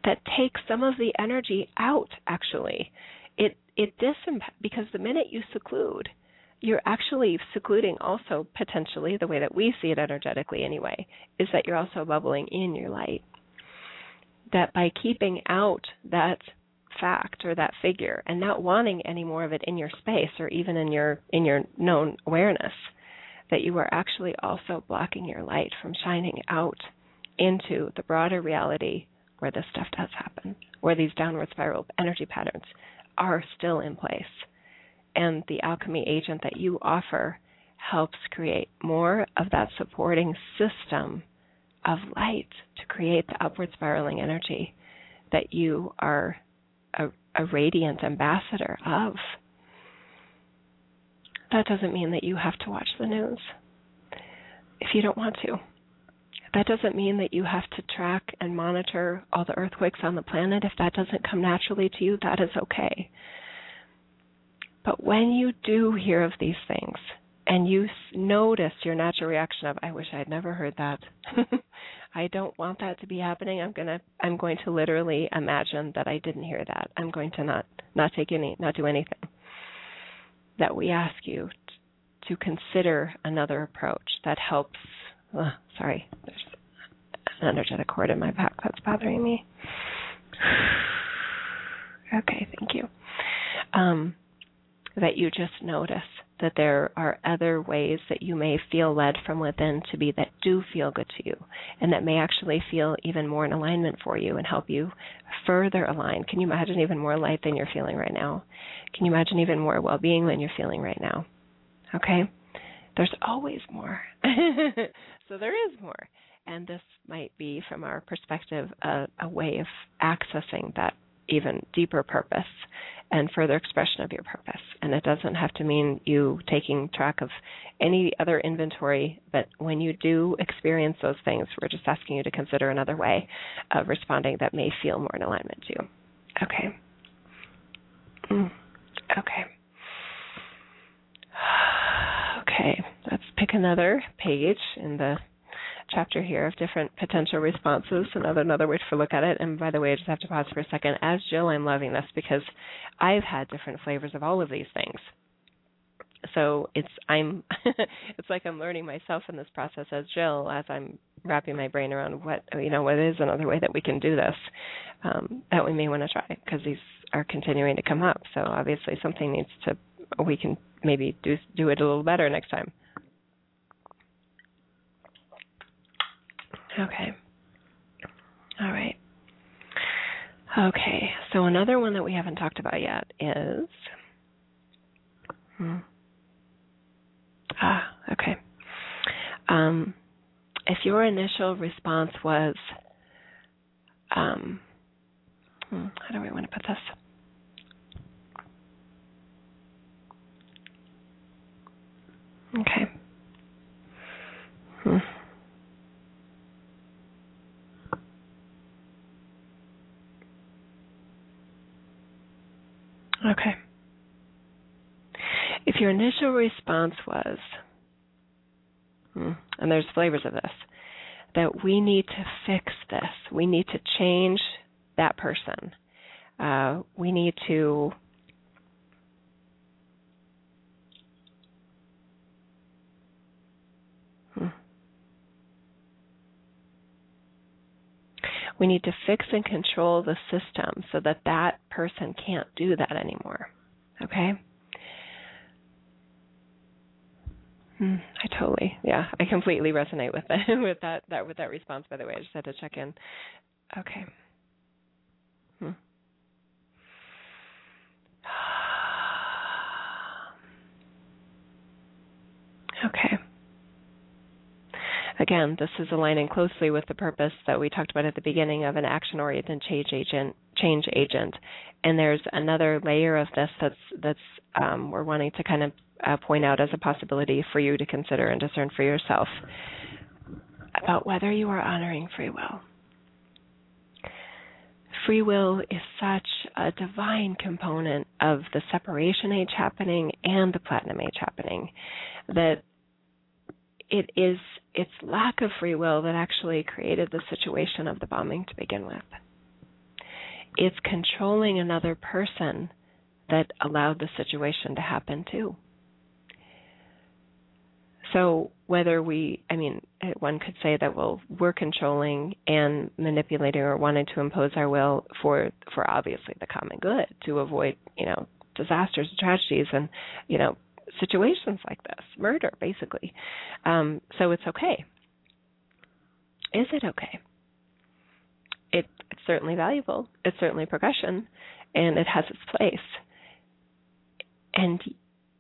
that takes some of the energy out actually. It it disemp- because the minute you seclude you're actually secluding also potentially the way that we see it energetically anyway is that you're also bubbling in your light. That by keeping out that fact or that figure and not wanting any more of it in your space or even in your in your known awareness that you are actually also blocking your light from shining out into the broader reality where this stuff does happen where these downward spiral energy patterns are still in place and the alchemy agent that you offer helps create more of that supporting system of light to create the upward spiraling energy that you are a, a radiant ambassador of. That doesn't mean that you have to watch the news if you don't want to. That doesn't mean that you have to track and monitor all the earthquakes on the planet. If that doesn't come naturally to you, that is okay. But when you do hear of these things, and you notice your natural reaction of I wish I'd never heard that. <laughs> I don't want that to be happening. I'm going to I'm going to literally imagine that I didn't hear that. I'm going to not not take any not do anything. That we ask you to consider another approach that helps uh, sorry, there's an energetic cord in my back that's bothering me. <sighs> okay, thank you. Um, that you just notice that there are other ways that you may feel led from within to be that do feel good to you and that may actually feel even more in alignment for you and help you further align. Can you imagine even more light than you're feeling right now? Can you imagine even more well being than you're feeling right now? Okay? There's always more. <laughs> so there is more. And this might be, from our perspective, a, a way of accessing that even deeper purpose and further expression of your purpose. And it doesn't have to mean you taking track of any other inventory, but when you do experience those things, we're just asking you to consider another way of responding that may feel more in alignment to you. Okay. Mm. Okay. <sighs> Okay, let's pick another page in the chapter here of different potential responses, another another way to look at it. And by the way, I just have to pause for a second. As Jill, I'm loving this because I've had different flavors of all of these things. So it's I'm <laughs> it's like I'm learning myself in this process as Jill as I'm wrapping my brain around what you know what is another way that we can do this um, that we may want to try because these are continuing to come up. So obviously something needs to we can maybe do do it a little better next time. Okay. All right. Okay, so another one that we haven't talked about yet is. Hmm. Ah, okay. Um, if your initial response was, um, hmm, how do we want to put this? Okay. Hmm. Okay. If your initial response was, hmm, and there's flavors of this, that we need to fix this, we need to change that person, uh, we need to We need to fix and control the system so that that person can't do that anymore. Okay? Hmm, I totally, yeah, I completely resonate with that, <laughs> with that, that, with that response. By the way, I just had to check in. Okay. Hmm. Okay. Again, this is aligning closely with the purpose that we talked about at the beginning of an action-oriented change agent. Change agent, and there's another layer of this that's that's um, we're wanting to kind of uh, point out as a possibility for you to consider and discern for yourself about whether you are honoring free will. Free will is such a divine component of the separation age happening and the platinum age happening that it is its lack of free will that actually created the situation of the bombing to begin with. It's controlling another person that allowed the situation to happen too. So whether we, I mean, one could say that well, we're controlling and manipulating or wanting to impose our will for for obviously the common good to avoid, you know, disasters, and tragedies, and you know, situations like this, murder, basically. Um, so it's okay. Is it okay? It, it's certainly valuable. It's certainly progression, and it has its place. And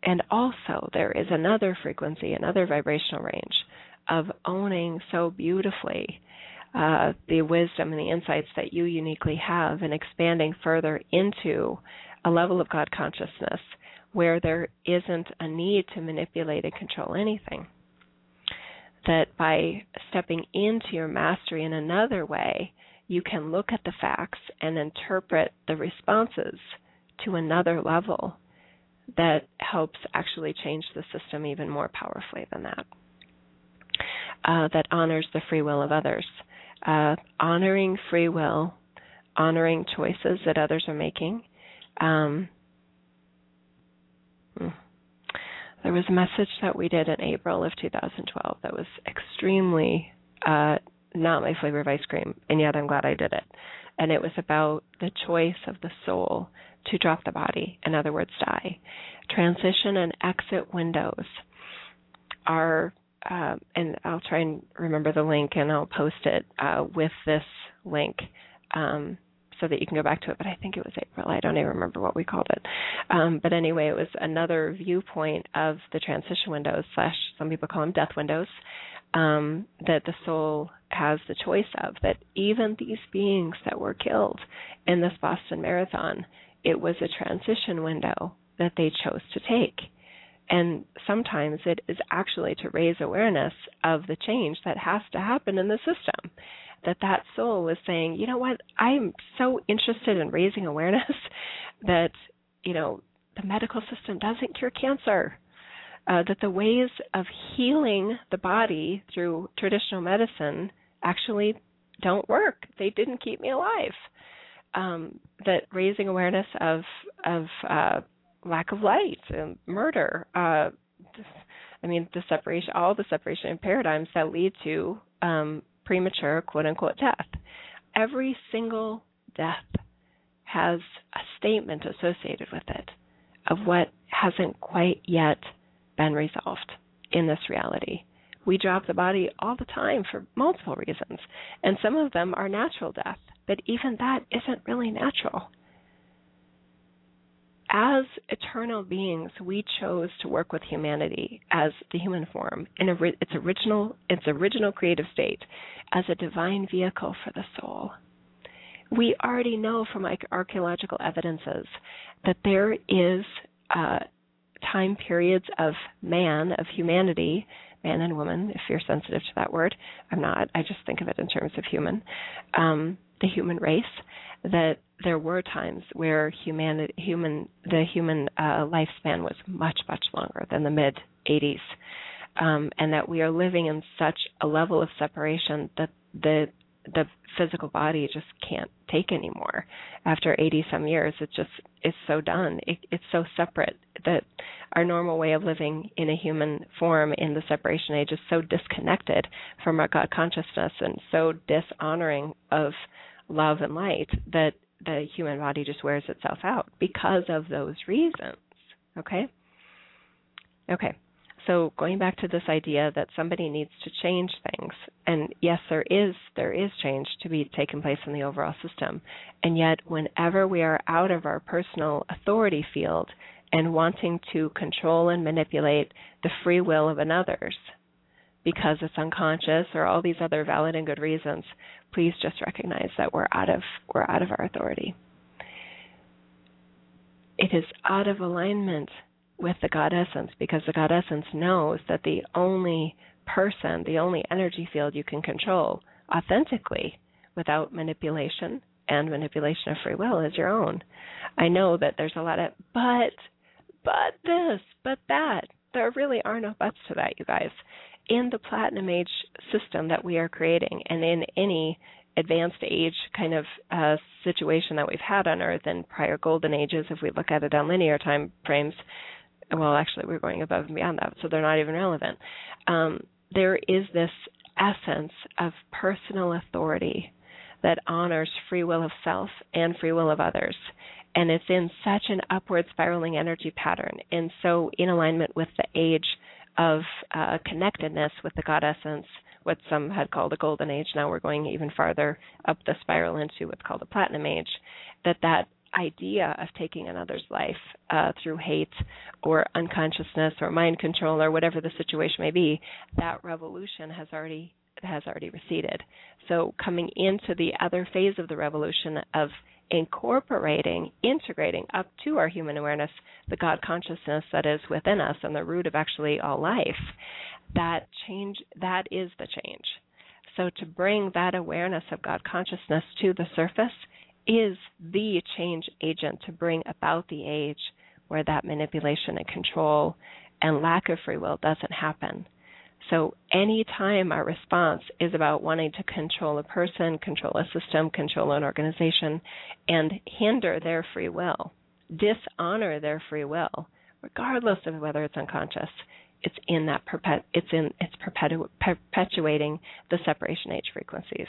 and also there is another frequency, another vibrational range of owning so beautifully uh, the wisdom and the insights that you uniquely have, and expanding further into a level of God consciousness where there isn't a need to manipulate and control anything. That by stepping into your mastery in another way, you can look at the facts and interpret the responses to another level that helps actually change the system even more powerfully than that. Uh, that honors the free will of others. Uh, honoring free will, honoring choices that others are making. Um, hmm. there was a message that we did in April of 2012 that was extremely uh, not my flavor of ice cream, and yet I'm glad I did it. And it was about the choice of the soul to drop the body, in other words, die. Transition and exit windows are, uh, and I'll try and remember the link and I'll post it uh, with this link. Um, so that you can go back to it, but I think it was April. I don't even remember what we called it. Um, but anyway, it was another viewpoint of the transition windows, slash some people call them death windows, um, that the soul has the choice of. That even these beings that were killed in this Boston Marathon, it was a transition window that they chose to take. And sometimes it is actually to raise awareness of the change that has to happen in the system. That that soul was saying, you know what, I'm so interested in raising awareness <laughs> that, you know, the medical system doesn't cure cancer uh, that the ways of healing the body through traditional medicine actually don't work. They didn't keep me alive. Um, that raising awareness of of uh, lack of light and murder. Uh, I mean, the separation, all the separation paradigms that lead to um, premature quote unquote death. Every single death has a statement associated with it of what hasn't quite yet been resolved in this reality. We drop the body all the time for multiple reasons, and some of them are natural death, but even that isn't really natural. As eternal beings, we chose to work with humanity as the human form in its original its original creative state as a divine vehicle for the soul. We already know from archaeological evidences that there is uh, time periods of man, of humanity, man and woman, if you're sensitive to that word. I'm not. I just think of it in terms of human, um, the human race. That there were times where human, human, the human uh, lifespan was much, much longer than the mid 80s, um, and that we are living in such a level of separation that the the physical body just can't take anymore. After 80 some years it just is so done. It, it's so separate that our normal way of living in a human form in the separation age is so disconnected from our god consciousness and so dishonoring of love and light that the human body just wears itself out because of those reasons. Okay? Okay so going back to this idea that somebody needs to change things and yes there is there is change to be taking place in the overall system. And yet whenever we are out of our personal authority field and wanting to control and manipulate the free will of another's because it's unconscious or all these other valid and good reasons please just recognize that we're out of we're out of our authority. It is out of alignment with the God essence because the God essence knows that the only person, the only energy field you can control authentically without manipulation and manipulation of free will is your own. I know that there's a lot of but, but this, but that. There really are no buts to that, you guys. In the platinum age system that we are creating, and in any advanced age kind of uh, situation that we've had on Earth in prior golden ages, if we look at it on linear time frames, well, actually, we're going above and beyond that, so they're not even relevant. Um, there is this essence of personal authority that honors free will of self and free will of others. And it's in such an upward spiraling energy pattern, and so in alignment with the age of uh, connectedness with the God essence, what some had called a golden age. Now we're going even farther up the spiral into what's called a platinum age. That that idea of taking another's life uh, through hate or unconsciousness or mind control or whatever the situation may be, that revolution has already has already receded. So coming into the other phase of the revolution of incorporating, integrating up to our human awareness the God consciousness that is within us and the root of actually all life, that change that is the change. So to bring that awareness of God consciousness to the surface is the change agent to bring about the age where that manipulation and control and lack of free will doesn't happen. So anytime our response is about wanting to control a person, control a system, control an organization, and hinder their free will, dishonor their free will, regardless of whether it's unconscious, it's in that perpet it's in it's perpetu- perpetuating the separation age frequencies.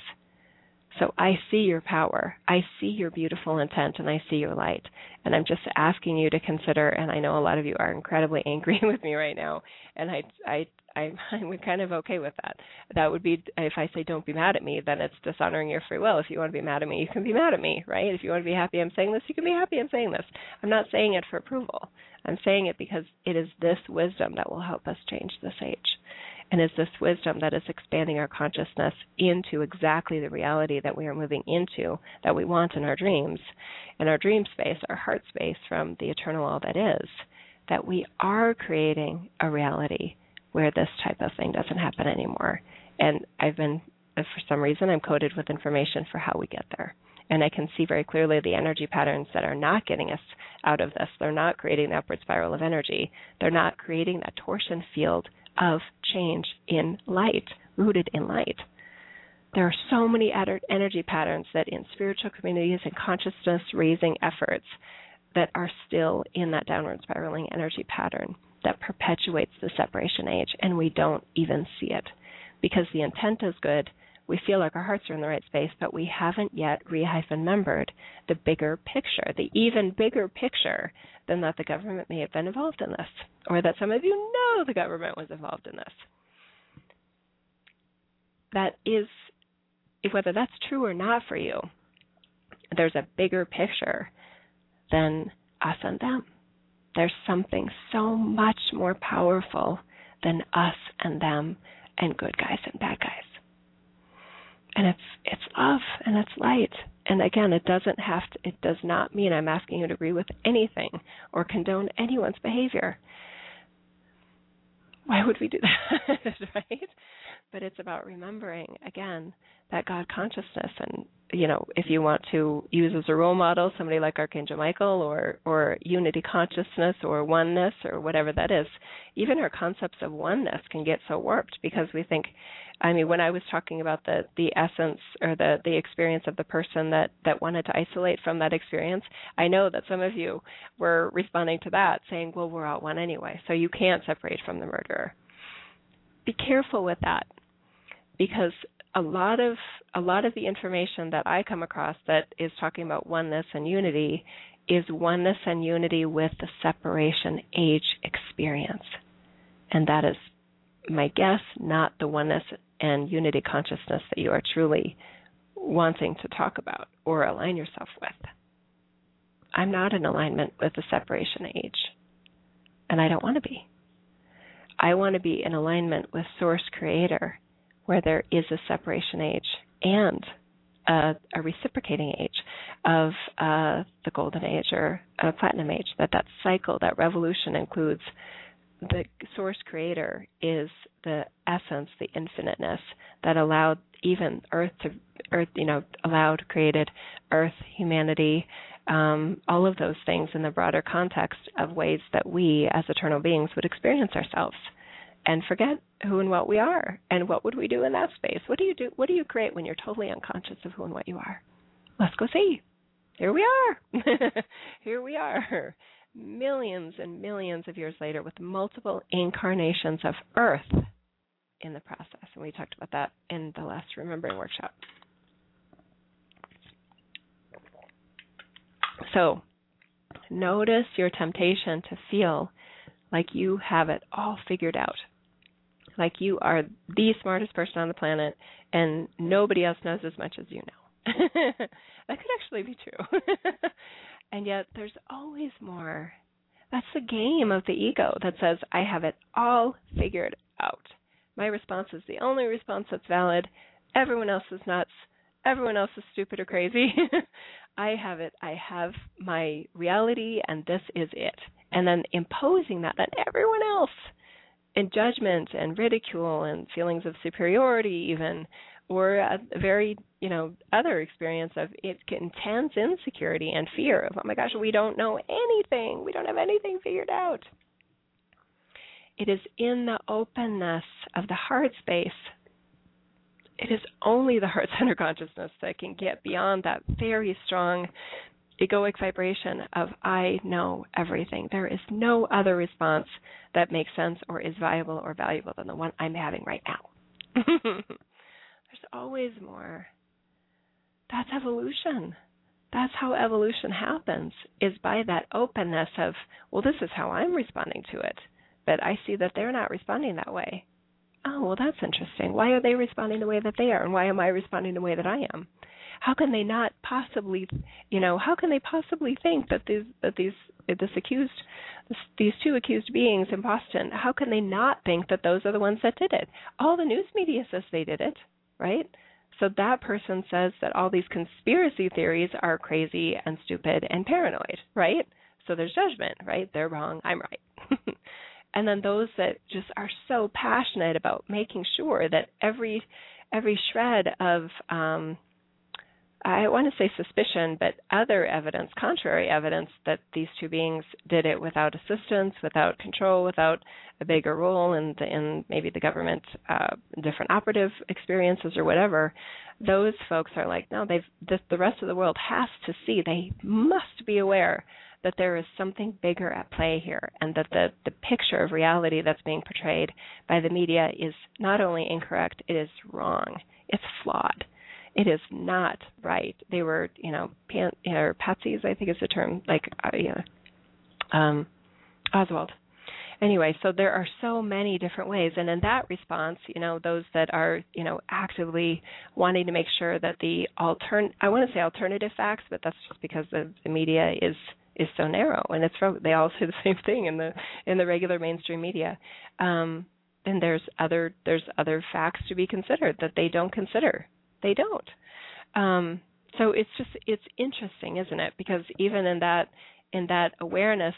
So I see your power. I see your beautiful intent and I see your light. And I'm just asking you to consider and I know a lot of you are incredibly <laughs> angry with me right now and I I <laughs> I'm kind of okay with that. That would be if I say don't be mad at me, then it's dishonoring your free will. If you want to be mad at me, you can be mad at me, right? If you want to be happy I'm saying this, you can be happy I'm saying this. I'm not saying it for approval. I'm saying it because it is this wisdom that will help us change this age. And it's this wisdom that is expanding our consciousness into exactly the reality that we are moving into, that we want in our dreams, in our dream space, our heart space from the eternal all that is, that we are creating a reality where this type of thing doesn't happen anymore. And I've been, for some reason, I'm coded with information for how we get there. And I can see very clearly the energy patterns that are not getting us out of this. They're not creating the upward spiral of energy. They're not creating that torsion field of change in light, rooted in light. There are so many energy patterns that in spiritual communities and consciousness raising efforts that are still in that downward spiraling energy pattern that perpetuates the separation age, and we don't even see it because the intent is good. We feel like our hearts are in the right space, but we haven't yet re-hyphen membered the bigger picture, the even bigger picture than that the government may have been involved in this, or that some of you know the government was involved in this. That is, whether that's true or not for you, there's a bigger picture than us and them. There's something so much more powerful than us and them and good guys and bad guys. And it's it's love and it's light. And again, it doesn't have to it does not mean I'm asking you to agree with anything or condone anyone's behavior. Why would we do <laughs> that? right? But it's about remembering again that God consciousness and you know, if you want to use as a role model somebody like Archangel Michael or or unity consciousness or oneness or whatever that is, even our concepts of oneness can get so warped because we think I mean when I was talking about the the essence or the the experience of the person that that wanted to isolate from that experience, I know that some of you were responding to that saying, "Well, we're all one anyway, so you can't separate from the murderer." Be careful with that because a lot of a lot of the information that I come across that is talking about oneness and unity is oneness and unity with the separation age experience. And that is my guess, not the oneness and unity consciousness that you are truly wanting to talk about or align yourself with. I'm not in alignment with the separation age, and I don't want to be. I want to be in alignment with Source Creator where there is a separation age and a, a reciprocating age of uh, the golden age or a platinum age. That that cycle, that revolution includes the source creator is the essence, the infiniteness that allowed even Earth to Earth, you know, allowed, created Earth, humanity, um, all of those things in the broader context of ways that we, as eternal beings, would experience ourselves and forget who and what we are. And what would we do in that space? What do you do what do you create when you're totally unconscious of who and what you are? Let's go see. Here we are. <laughs> Here we are millions and millions of years later with multiple incarnations of earth in the process and we talked about that in the last remembering workshop so notice your temptation to feel like you have it all figured out like you are the smartest person on the planet and nobody else knows as much as you know. <laughs> that could actually be true. <laughs> and yet there's always more. That's the game of the ego that says, I have it all figured out. My response is the only response that's valid. Everyone else is nuts. Everyone else is stupid or crazy. <laughs> I have it. I have my reality, and this is it. And then imposing that on everyone else and judgment and ridicule and feelings of superiority even or a very you know other experience of it intense insecurity and fear of oh my gosh we don't know anything we don't have anything figured out it is in the openness of the heart space it is only the heart center <laughs> consciousness that can get beyond that very strong egoic vibration of I know everything. There is no other response that makes sense or is viable or valuable than the one I'm having right now. <laughs> There's always more. That's evolution. That's how evolution happens, is by that openness of, well, this is how I'm responding to it. But I see that they're not responding that way. Oh, well, that's interesting. Why are they responding the way that they are? And why am I responding the way that I am? how can they not possibly you know how can they possibly think that these that these this accused this, these two accused beings in Boston how can they not think that those are the ones that did it all the news media says they did it right so that person says that all these conspiracy theories are crazy and stupid and paranoid right? So there's judgment right? They're wrong i'm right. <laughs> And then those that just are so passionate about making sure that every every shred of um I want to say suspicion, but other evidence, contrary evidence, that these two beings did it without assistance, without control, without a bigger role in, the, in maybe the government, uh, different operative experiences or whatever. Those folks are like, no, they've the, the rest of the world has to see. They must be aware that there is something bigger at play here, and that the the picture of reality that's being portrayed by the media is not only incorrect, it is wrong. It's flawed it is not right. They were, you know, pan, or patsies, I think is the term, like, uh, yeah, um, Oswald. Anyway, so there are so many different ways, and in that response, you know, those that are, you know, actively wanting to make sure that the altern, I want to say alternative facts, but that's just because the, the media is is so narrow, and it's they all <laughs> say the same thing in the in the regular mainstream media. Um, and there's other there's other facts to be considered that they don't consider they don't. Um, so it's just it's interesting, isn't it? Because even in that in that awareness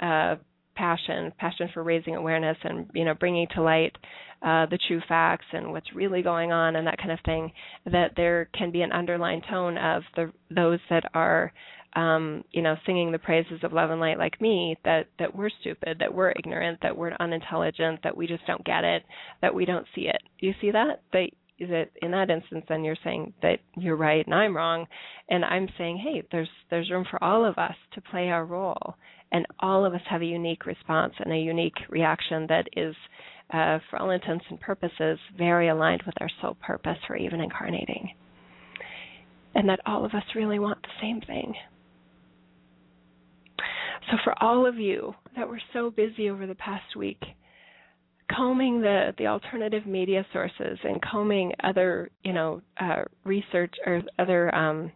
uh, passion, passion for raising awareness and you know bringing to light uh, the true facts and what's really going on and that kind of thing, that there can be an underlying tone of the those that are um, you know, singing the praises of love and light like me, that that we're stupid, that we're ignorant, that we're unintelligent, that we just don't get it, that we don't see it. You see that? That that in that instance then you're saying that you're right and I'm wrong. And I'm saying hey there's there's room for all of us to play our role. And all of us have a unique response and a unique reaction that is uh, for all intents and purposes very aligned with our soul purpose for even incarnating. And that all of us really want the same thing. So for all of you that were so busy over the past week combing the the alternative media sources and combing other you know uh, research or other um,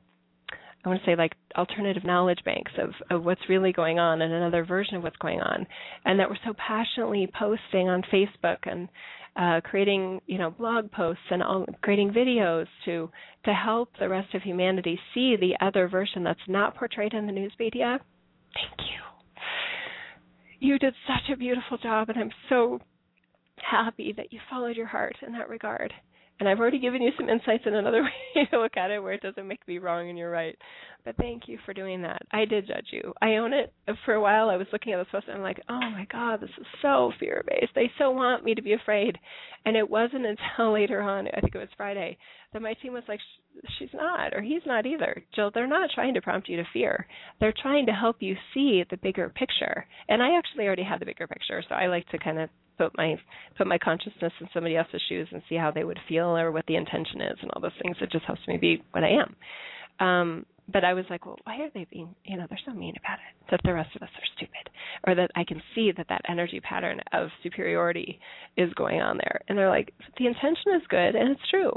I want to say like alternative knowledge banks of of what's really going on and another version of what's going on, and that we're so passionately posting on Facebook and uh, creating you know blog posts and all, creating videos to to help the rest of humanity see the other version that's not portrayed in the news media. Thank you. You did such a beautiful job, and I'm so happy that you followed your heart in that regard. And I've already given you some insights in another <laughs> way to look at it where it doesn't make me wrong and you're right. But thank you for doing that. I did judge you. I own it. For a while, I was looking at this post and I'm like, oh my God, this is so fear based. They so want me to be afraid. And it wasn't until <laughs> later on, I think it was Friday, that my team was like, she's not, or he's not either. Jill, they're not trying to prompt you to fear. They're trying to help you see the bigger picture. And I actually already had the bigger picture, so I like to kind of put my put my consciousness in somebody else's shoes and see how they would feel or what the intention is and all those things. It just helps me be what I am. Um, but I was like, well, why are they being, you know, they're so mean about it that the rest of us are stupid, or that I can see that that energy pattern of superiority is going on there, and they're like, the intention is good and it's true.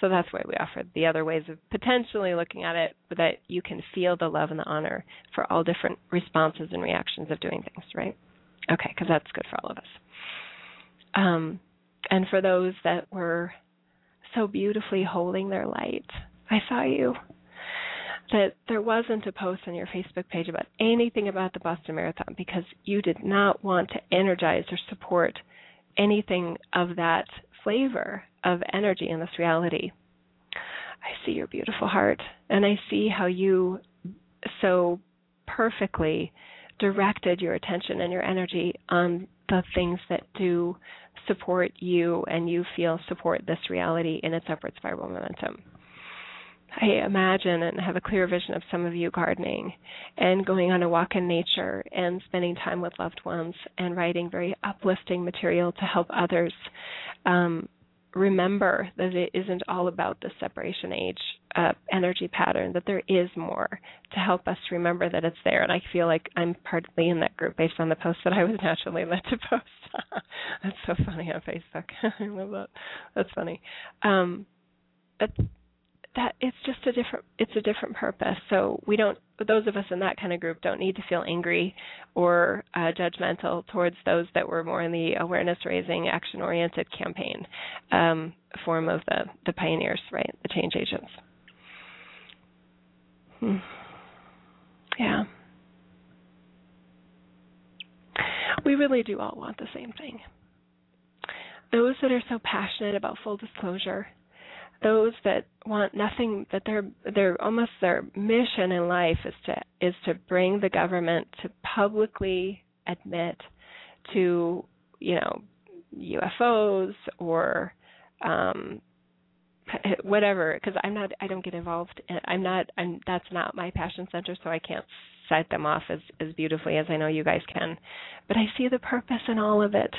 So that's why we offered the other ways of potentially looking at it, but that you can feel the love and the honor for all different responses and reactions of doing things, right? Okay, because that's good for all of us. Um, and for those that were so beautifully holding their light, I saw you. That there wasn't a post on your Facebook page about anything about the Boston Marathon because you did not want to energize or support anything of that flavor of energy in this reality. I see your beautiful heart and I see how you so perfectly directed your attention and your energy on the things that do support you and you feel support this reality in its upward spiral momentum. I imagine and have a clear vision of some of you gardening and going on a walk in nature and spending time with loved ones and writing very uplifting material to help others um, remember that it isn't all about the separation age uh, energy pattern, that there is more to help us remember that it's there. And I feel like I'm partly in that group based on the post that I was naturally led to post. <laughs> That's so funny on Facebook. <laughs> I love that. That's funny. Um, that's that it's just a different it's a different purpose. So we don't those of us in that kind of group don't need to feel angry or uh, judgmental towards those that were more in the awareness raising action oriented campaign um, form of the the pioneers right? The change agents. Hmm. yeah. We really do all want the same thing. Those that are so passionate about full disclosure those that want nothing that their their almost their mission in life is to is to bring the government to publicly admit to you know UFOs or um <laughs> whatever because I'm not I don't get involved in, I'm not I'm that's not my passion center so I can't set them off as as beautifully as I know you guys can. But I see the purpose in all of it.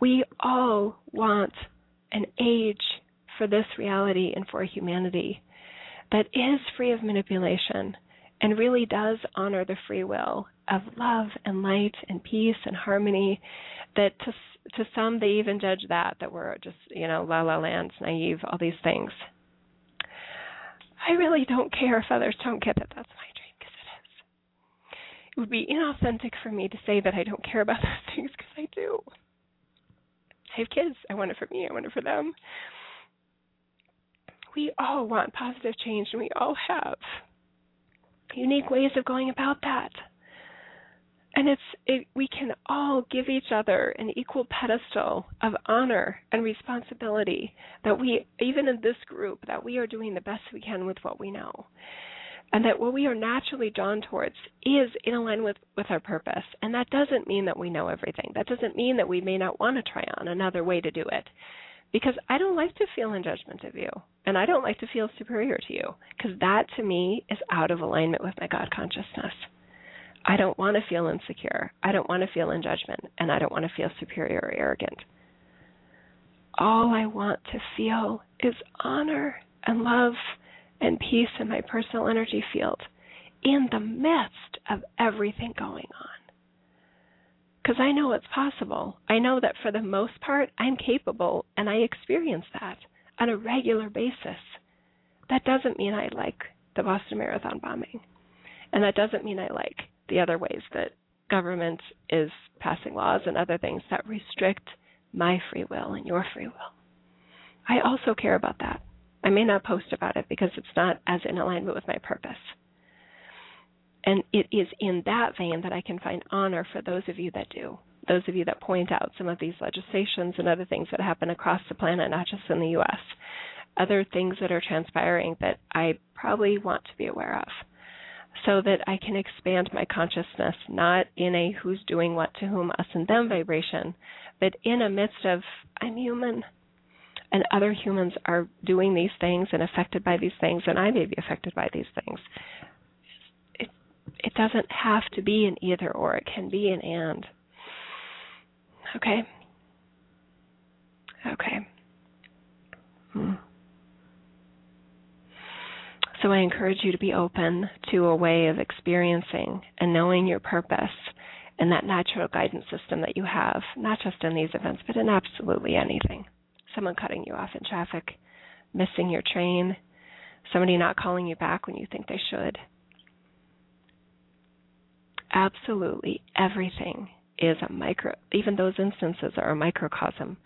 We all want an age for this reality and for humanity that is free of manipulation and really does honor the free will of love and light and peace and harmony that to to some they even judge that that we're just you know la la land naive all these things. I really don't care if others don't get that that's my dream because it is. It would be inauthentic for me to say that i don't care about those <laughs> things because i do. I have kids. I want it for me. I want it for them we all want positive change and we all have unique ways of going about that. And it's it, we can all give each other an equal pedestal of honor and responsibility that we even in this group that we are doing the best we can with what we know. And that what we are naturally drawn towards is in alignment with, with our purpose. And that doesn't mean that we know everything. That doesn't mean that we may not want to try on another way to do it because I don't like to feel in judgment of you, and I don't like to feel superior to you, because that to me is out of alignment with my God consciousness. I don't want to feel insecure. I don't want to feel in judgment, and I don't want to feel superior or arrogant. All I want to feel is honor and love and peace in my personal energy field in the midst of everything going on because I know it's possible. I know that for the most part, I'm capable and I experience that on a regular basis. That doesn't mean I like the Boston Marathon bombing. And that doesn't mean I like the other ways that government is passing laws and other things that restrict my free will and your free will. I also care about that. I may not post about it because it's not as in alignment with my purpose. And it is in that vein that I can find honor for those of you that do, those of you that point out some of these legislations and other things that happen across the planet, not just in the US, other things that are transpiring that I probably want to be aware of so that I can expand my consciousness, not in a who's doing what to whom, us and them vibration, but in a midst of I'm human and other humans are doing these things and affected by these things, and I may be affected by these things it doesn't have to be an either or, it can be an and. Okay? Okay. Hmm. So I encourage you to be open to a way of experiencing and knowing your purpose and that natural guidance system that you have, not just in these events, but in absolutely anything. Someone cutting you off in traffic, missing your train, somebody not calling you back when you think they should, absolutely everything is a micro, even those instances are a microcosm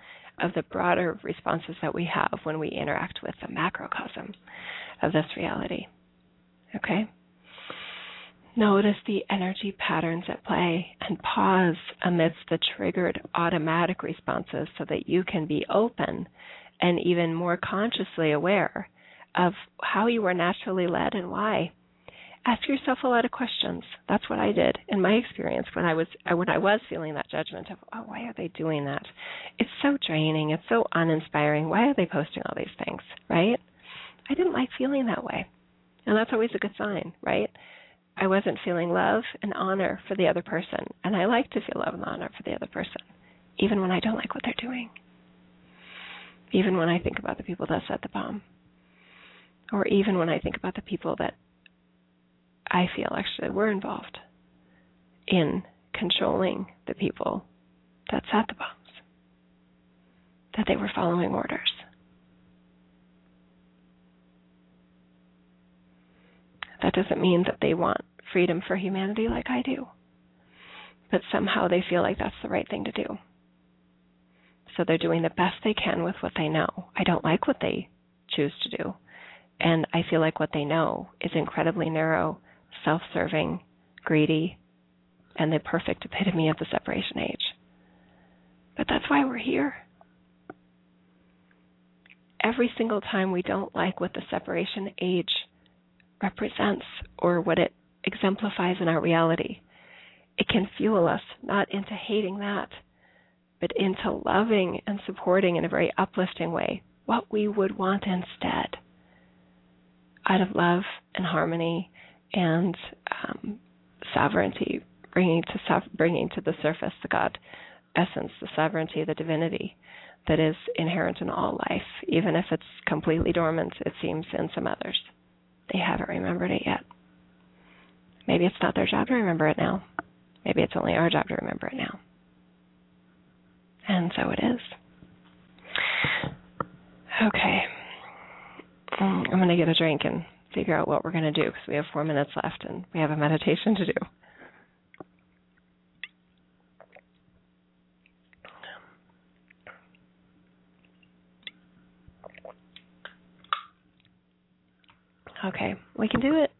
of the broader responses that we have when we interact with the macrocosm of this reality. Okay? Notice the energy patterns at play and pause amidst the triggered automatic responses so that you can be open and even more consciously aware of how you were naturally led and why. Ask yourself a lot of questions. That's what I did in my experience when I was uh, when I was feeling that judgment of, oh, why are they doing that? It's so draining. It's so uninspiring. Why are they posting all these things, right? I didn't like feeling that way. And that's always a good sign, right? I wasn't feeling love and honor for the other person. And I like to feel love and honor for the other person, even when I don't like what they're doing. Even when I think about the people that set the bomb. Or even when I think about the people that I feel actually we're involved in controlling the people that set the bombs, that they were following orders. That doesn't mean that they want freedom for humanity like I do. But somehow they feel like that's the right thing to do. So they're doing the best they can with what they know. I don't like what they choose to do. And I feel like what they know is incredibly narrow, self serving, greedy, and the perfect epitome of the separation age. But that's why we're here. Every single time we don't like what the separation age represents or what it exemplifies in our reality. It can fuel us not into hating that, but into loving and supporting in a very uplifting way what we would want instead out of love and harmony and um, sovereignty, bringing to bringing to the surface the God essence, the sovereignty, the divinity that is inherent in all life, even if it's completely dormant, it seems, in some others. They haven't remembered it yet. Maybe it's not their job to remember it now. Maybe it's only our job to remember it now. And so it is. Okay. Mm, I'm going to get a drink and figure out what we're going to do because we have four minutes left and we have a meditation to do. Okay, we can do it.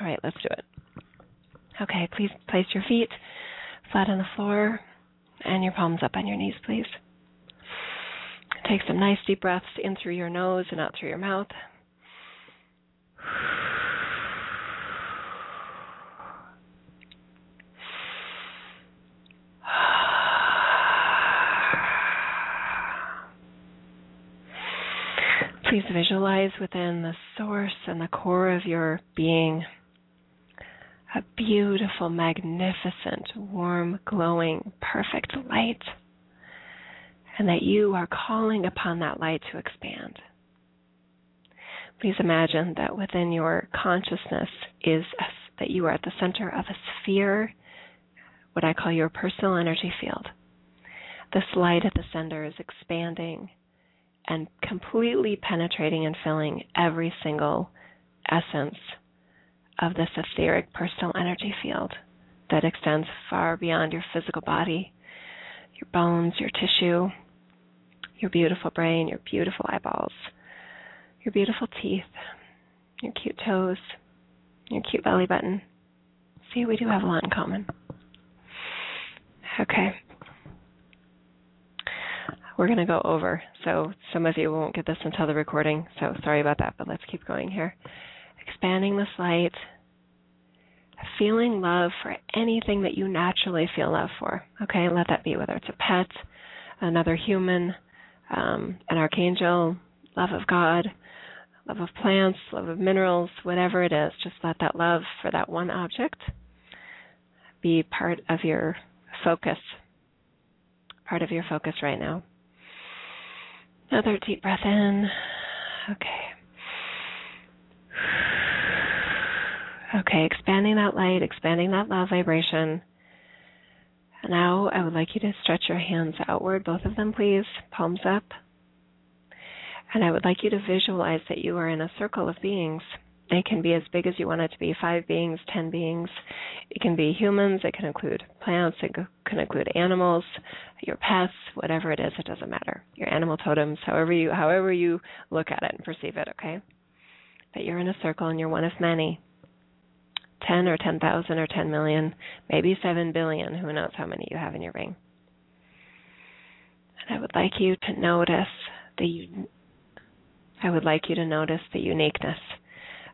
All right, let's do it. Okay, please place your feet flat on the floor and your palms up on your knees, please. Take some nice deep breaths in through your nose and out through your mouth. Visualize within the source and the core of your being a beautiful, magnificent, warm, glowing, perfect light, and that you are calling upon that light to expand. Please imagine that within your consciousness is a, that you are at the center of a sphere, what I call your personal energy field. This light at the center is expanding and completely penetrating and filling every single essence of this etheric personal energy field that extends far beyond your physical body, your bones, your tissue, your beautiful brain, your beautiful eyeballs, your beautiful teeth, your cute toes, your cute belly button. See, we do have a lot in common. Okay we're going to go over. So some of you won't get this until the recording, so sorry about that, but let's keep going here. Expanding this light, feeling love for anything that you naturally feel love for. Okay, let that be whether it's a pet, another human, um, an archangel, love of God, love of plants, love of minerals, whatever it is. Just let that love for that one object be part of your focus, part of your focus right now. Another deep breath in. Okay. Okay, expanding that light, expanding that love vibration. Now I would like you to stretch your hands outward, both of them, please, palms up. And I would like you to visualize that you are in a circle of beings it can be as big as you want it to be five beings, ten beings. It can be humans, it can include plants, it can include animals, your pets, whatever it is, it doesn't matter. Your animal totems, however you however you look at it and perceive it, okay? But you're in a circle and you're one of many. 10 or 10,000 or 10 million, maybe 7 billion, who knows how many you have in your ring. And I would like you to notice the I would like you to notice the uniqueness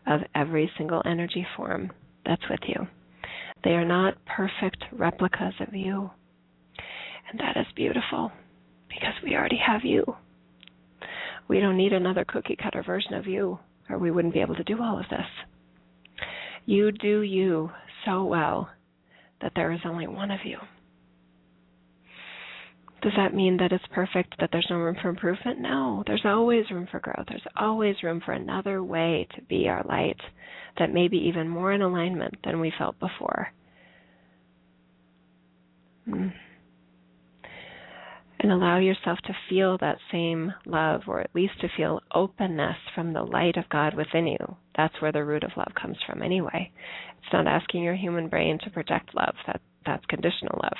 of every single energy form that's with you. They are not perfect replicas of you. And that is beautiful because we already have you. We don't need another cookie cutter version of you, or we wouldn't be able to do all of this. You do you so well that there is only one of you. Does that mean that it's perfect, that there's no room for improvement? No, there's always room for growth. There's always room for another way to be our light that may be even more in alignment than we felt before. Hmm. And allow yourself to feel that same love, or at least to feel openness from the light of God within you. That's where the root of love comes from, anyway. It's not asking your human brain to project love. That that's conditional love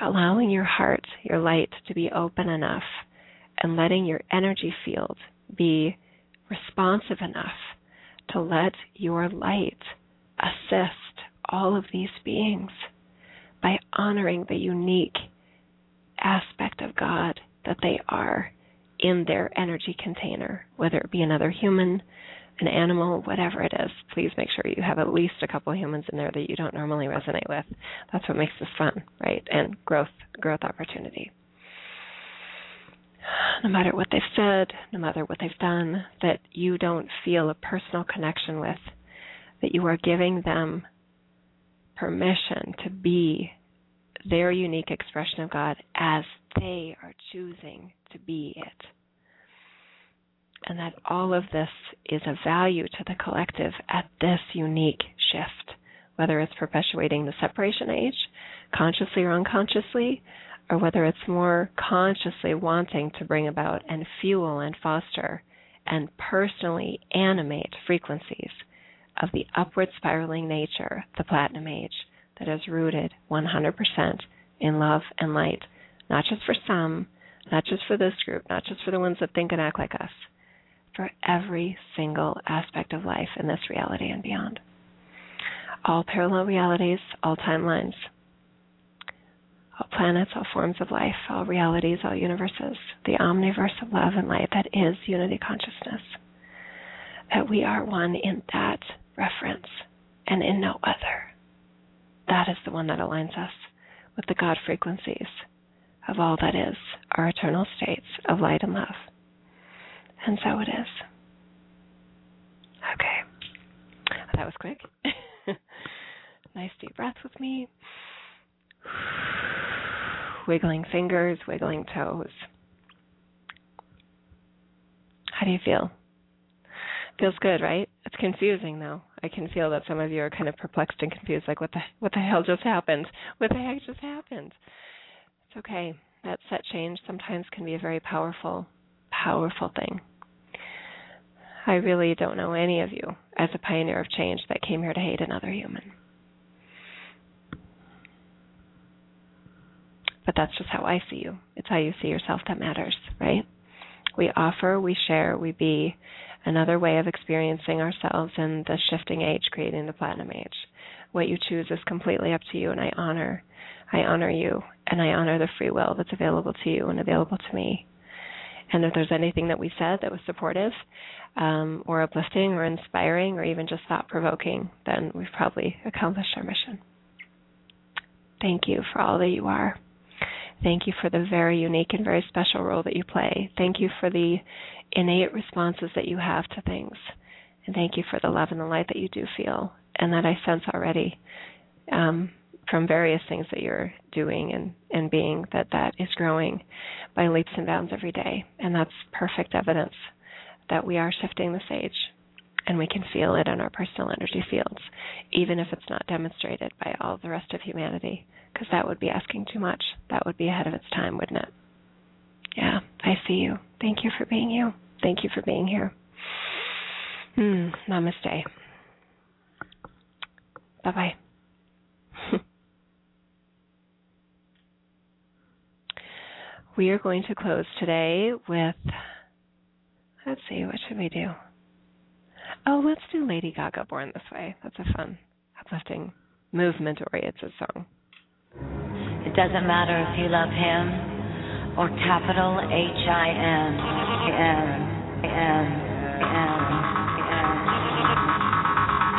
allowing your heart, your light, to be open enough and letting your energy field be responsive enough to let your light assist all of these beings by honoring the unique aspect of God that they are in their energy container, whether it be another human, an animal, whatever it is, please make sure you have at least a couple humans in there that you don't normally resonate with. That's what makes this fun, right? And growth, growth opportunity. No matter what they've said, no matter what they've done, that you don't feel a personal connection with, that you are giving them permission to be their unique expression of God as they are choosing to be it and that all of this is of value to the collective at this unique shift, whether it's perpetuating the separation age, consciously or unconsciously, or whether it's more consciously wanting to bring about and fuel and foster and personally animate frequencies of the upward spiraling nature, the platinum age, that is rooted 100% in love and light, not just for some, not just for this group, not just for the ones that think and act like us, for every single aspect of life in this reality and beyond. All parallel realities, all timelines, all planets, all forms of life, all realities, all universes, the omniverse of love and light that is unity consciousness. That we are one in that reference and in no other. That is the one that aligns us with the God frequencies of all that is our eternal states of light and love. And so it is. Okay. That was quick. <laughs> nice deep breath with me. <sighs> Wiggling fingers, wiggling toes. How do you feel? Feels good, right? It's confusing though. I can feel that some of you are kind of perplexed and confused, like what the what the hell just happened? What the heck just happened? It's okay. That set change sometimes can be a very powerful, powerful thing. I really don't know any of you as a pioneer of change that came here to hate another human. But that's just how I see you. It's how you see yourself that matters, right? We offer, we share, we be another way of experiencing ourselves in the shifting age, creating the platinum age. What you choose is completely up to you, and I honor, I honor you, and I honor the free will that's available to you and available to me. And if there's anything that we said that was supportive um, or uplifting or inspiring or even just thought provoking, then we've probably accomplished our mission. Thank you for all that you are. Thank you for the very unique and very special role that you play. Thank you for the innate responses that you have to things. And thank you for the love and the light that you do feel and that I sense already. Um, from various things that you're doing and, and being that that is growing by leaps and bounds every day. And that's perfect evidence that we are shifting the sage and we can feel it in our personal energy fields, even if it's not demonstrated by all the rest of humanity, because that would be asking too much. That would be ahead of its time, wouldn't it? Yeah, I see you. Thank you for being you. Thank you for being here. Hmm, namaste. Bye bye. We are going to close today with let's see, what should we do? Oh, let's do Lady Gaga Born This Way. That's a fun, uplifting, movement oriented song. It doesn't matter if you love him or capital H I M. am, am, am.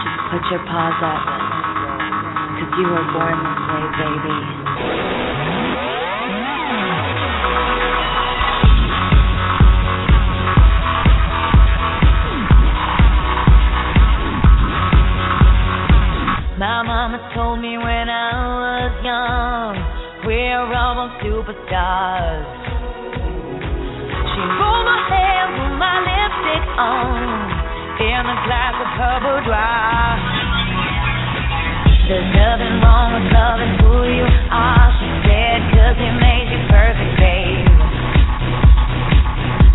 Just put your paws up, cause you were born this way, baby. My mama told me when I was young, we're all superstars. She rolled my hair, put my lipstick on, in a glass of dry. There's nothing wrong with loving who you are, she said, cause it made you perfect, babe.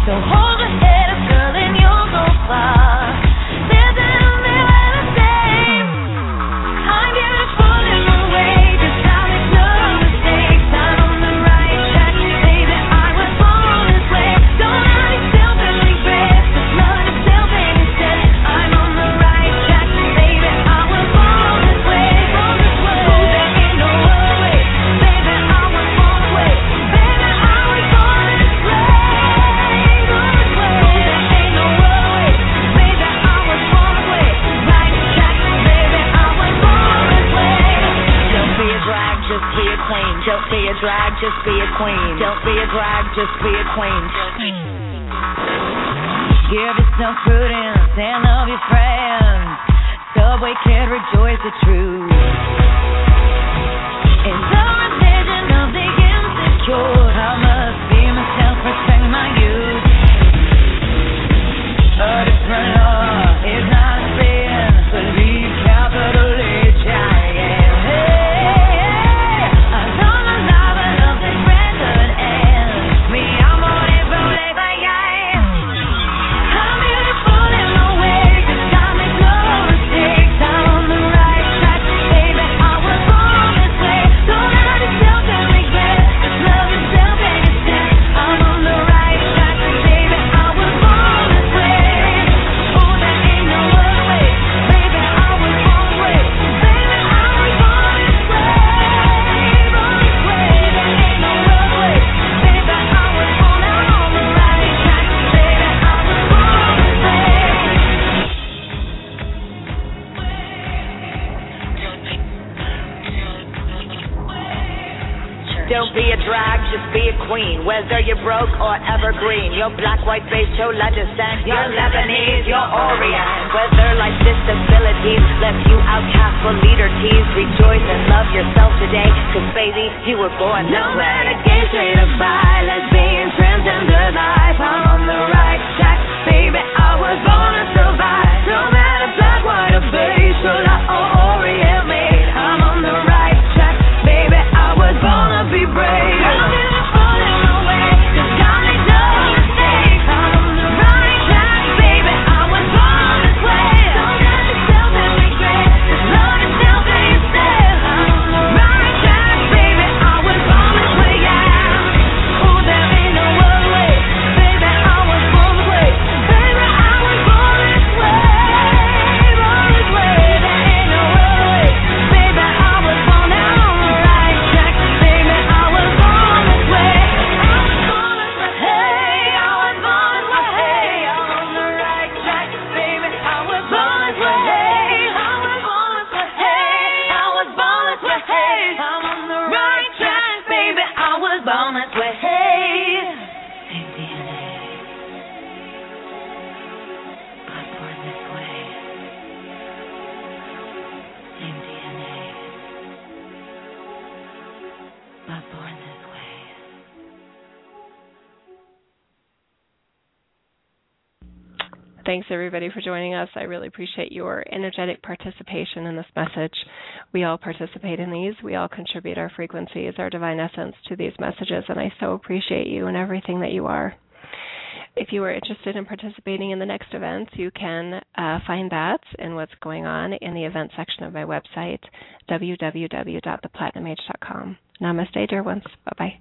So hold your head up, girl, and you'll go far. Be a drag, just be a queen. Don't be a drag, just be a queen. Give yourself prudence and love your friends. Subway can rejoice the truth. In the religion of the insecure, you're broke or evergreen, your black, white, beige, chola descent, you're Lebanese, you're Orient. Whether life's disabilities left you outcast for leader tease, rejoice and love yourself today, cause baby, you were born this No way. matter gay, straight or bi, lesbian, transgender life, I'm on the right track, baby. I was born to survive. No everybody for joining us. I really appreciate your energetic participation in this message. We all participate in these. We all contribute our frequencies, our divine essence to these messages, and I so appreciate you and everything that you are. If you are interested in participating in the next events, you can uh, find that and what's going on in the event section of my website, www.theplatinumage.com. Namaste, dear ones. Bye bye.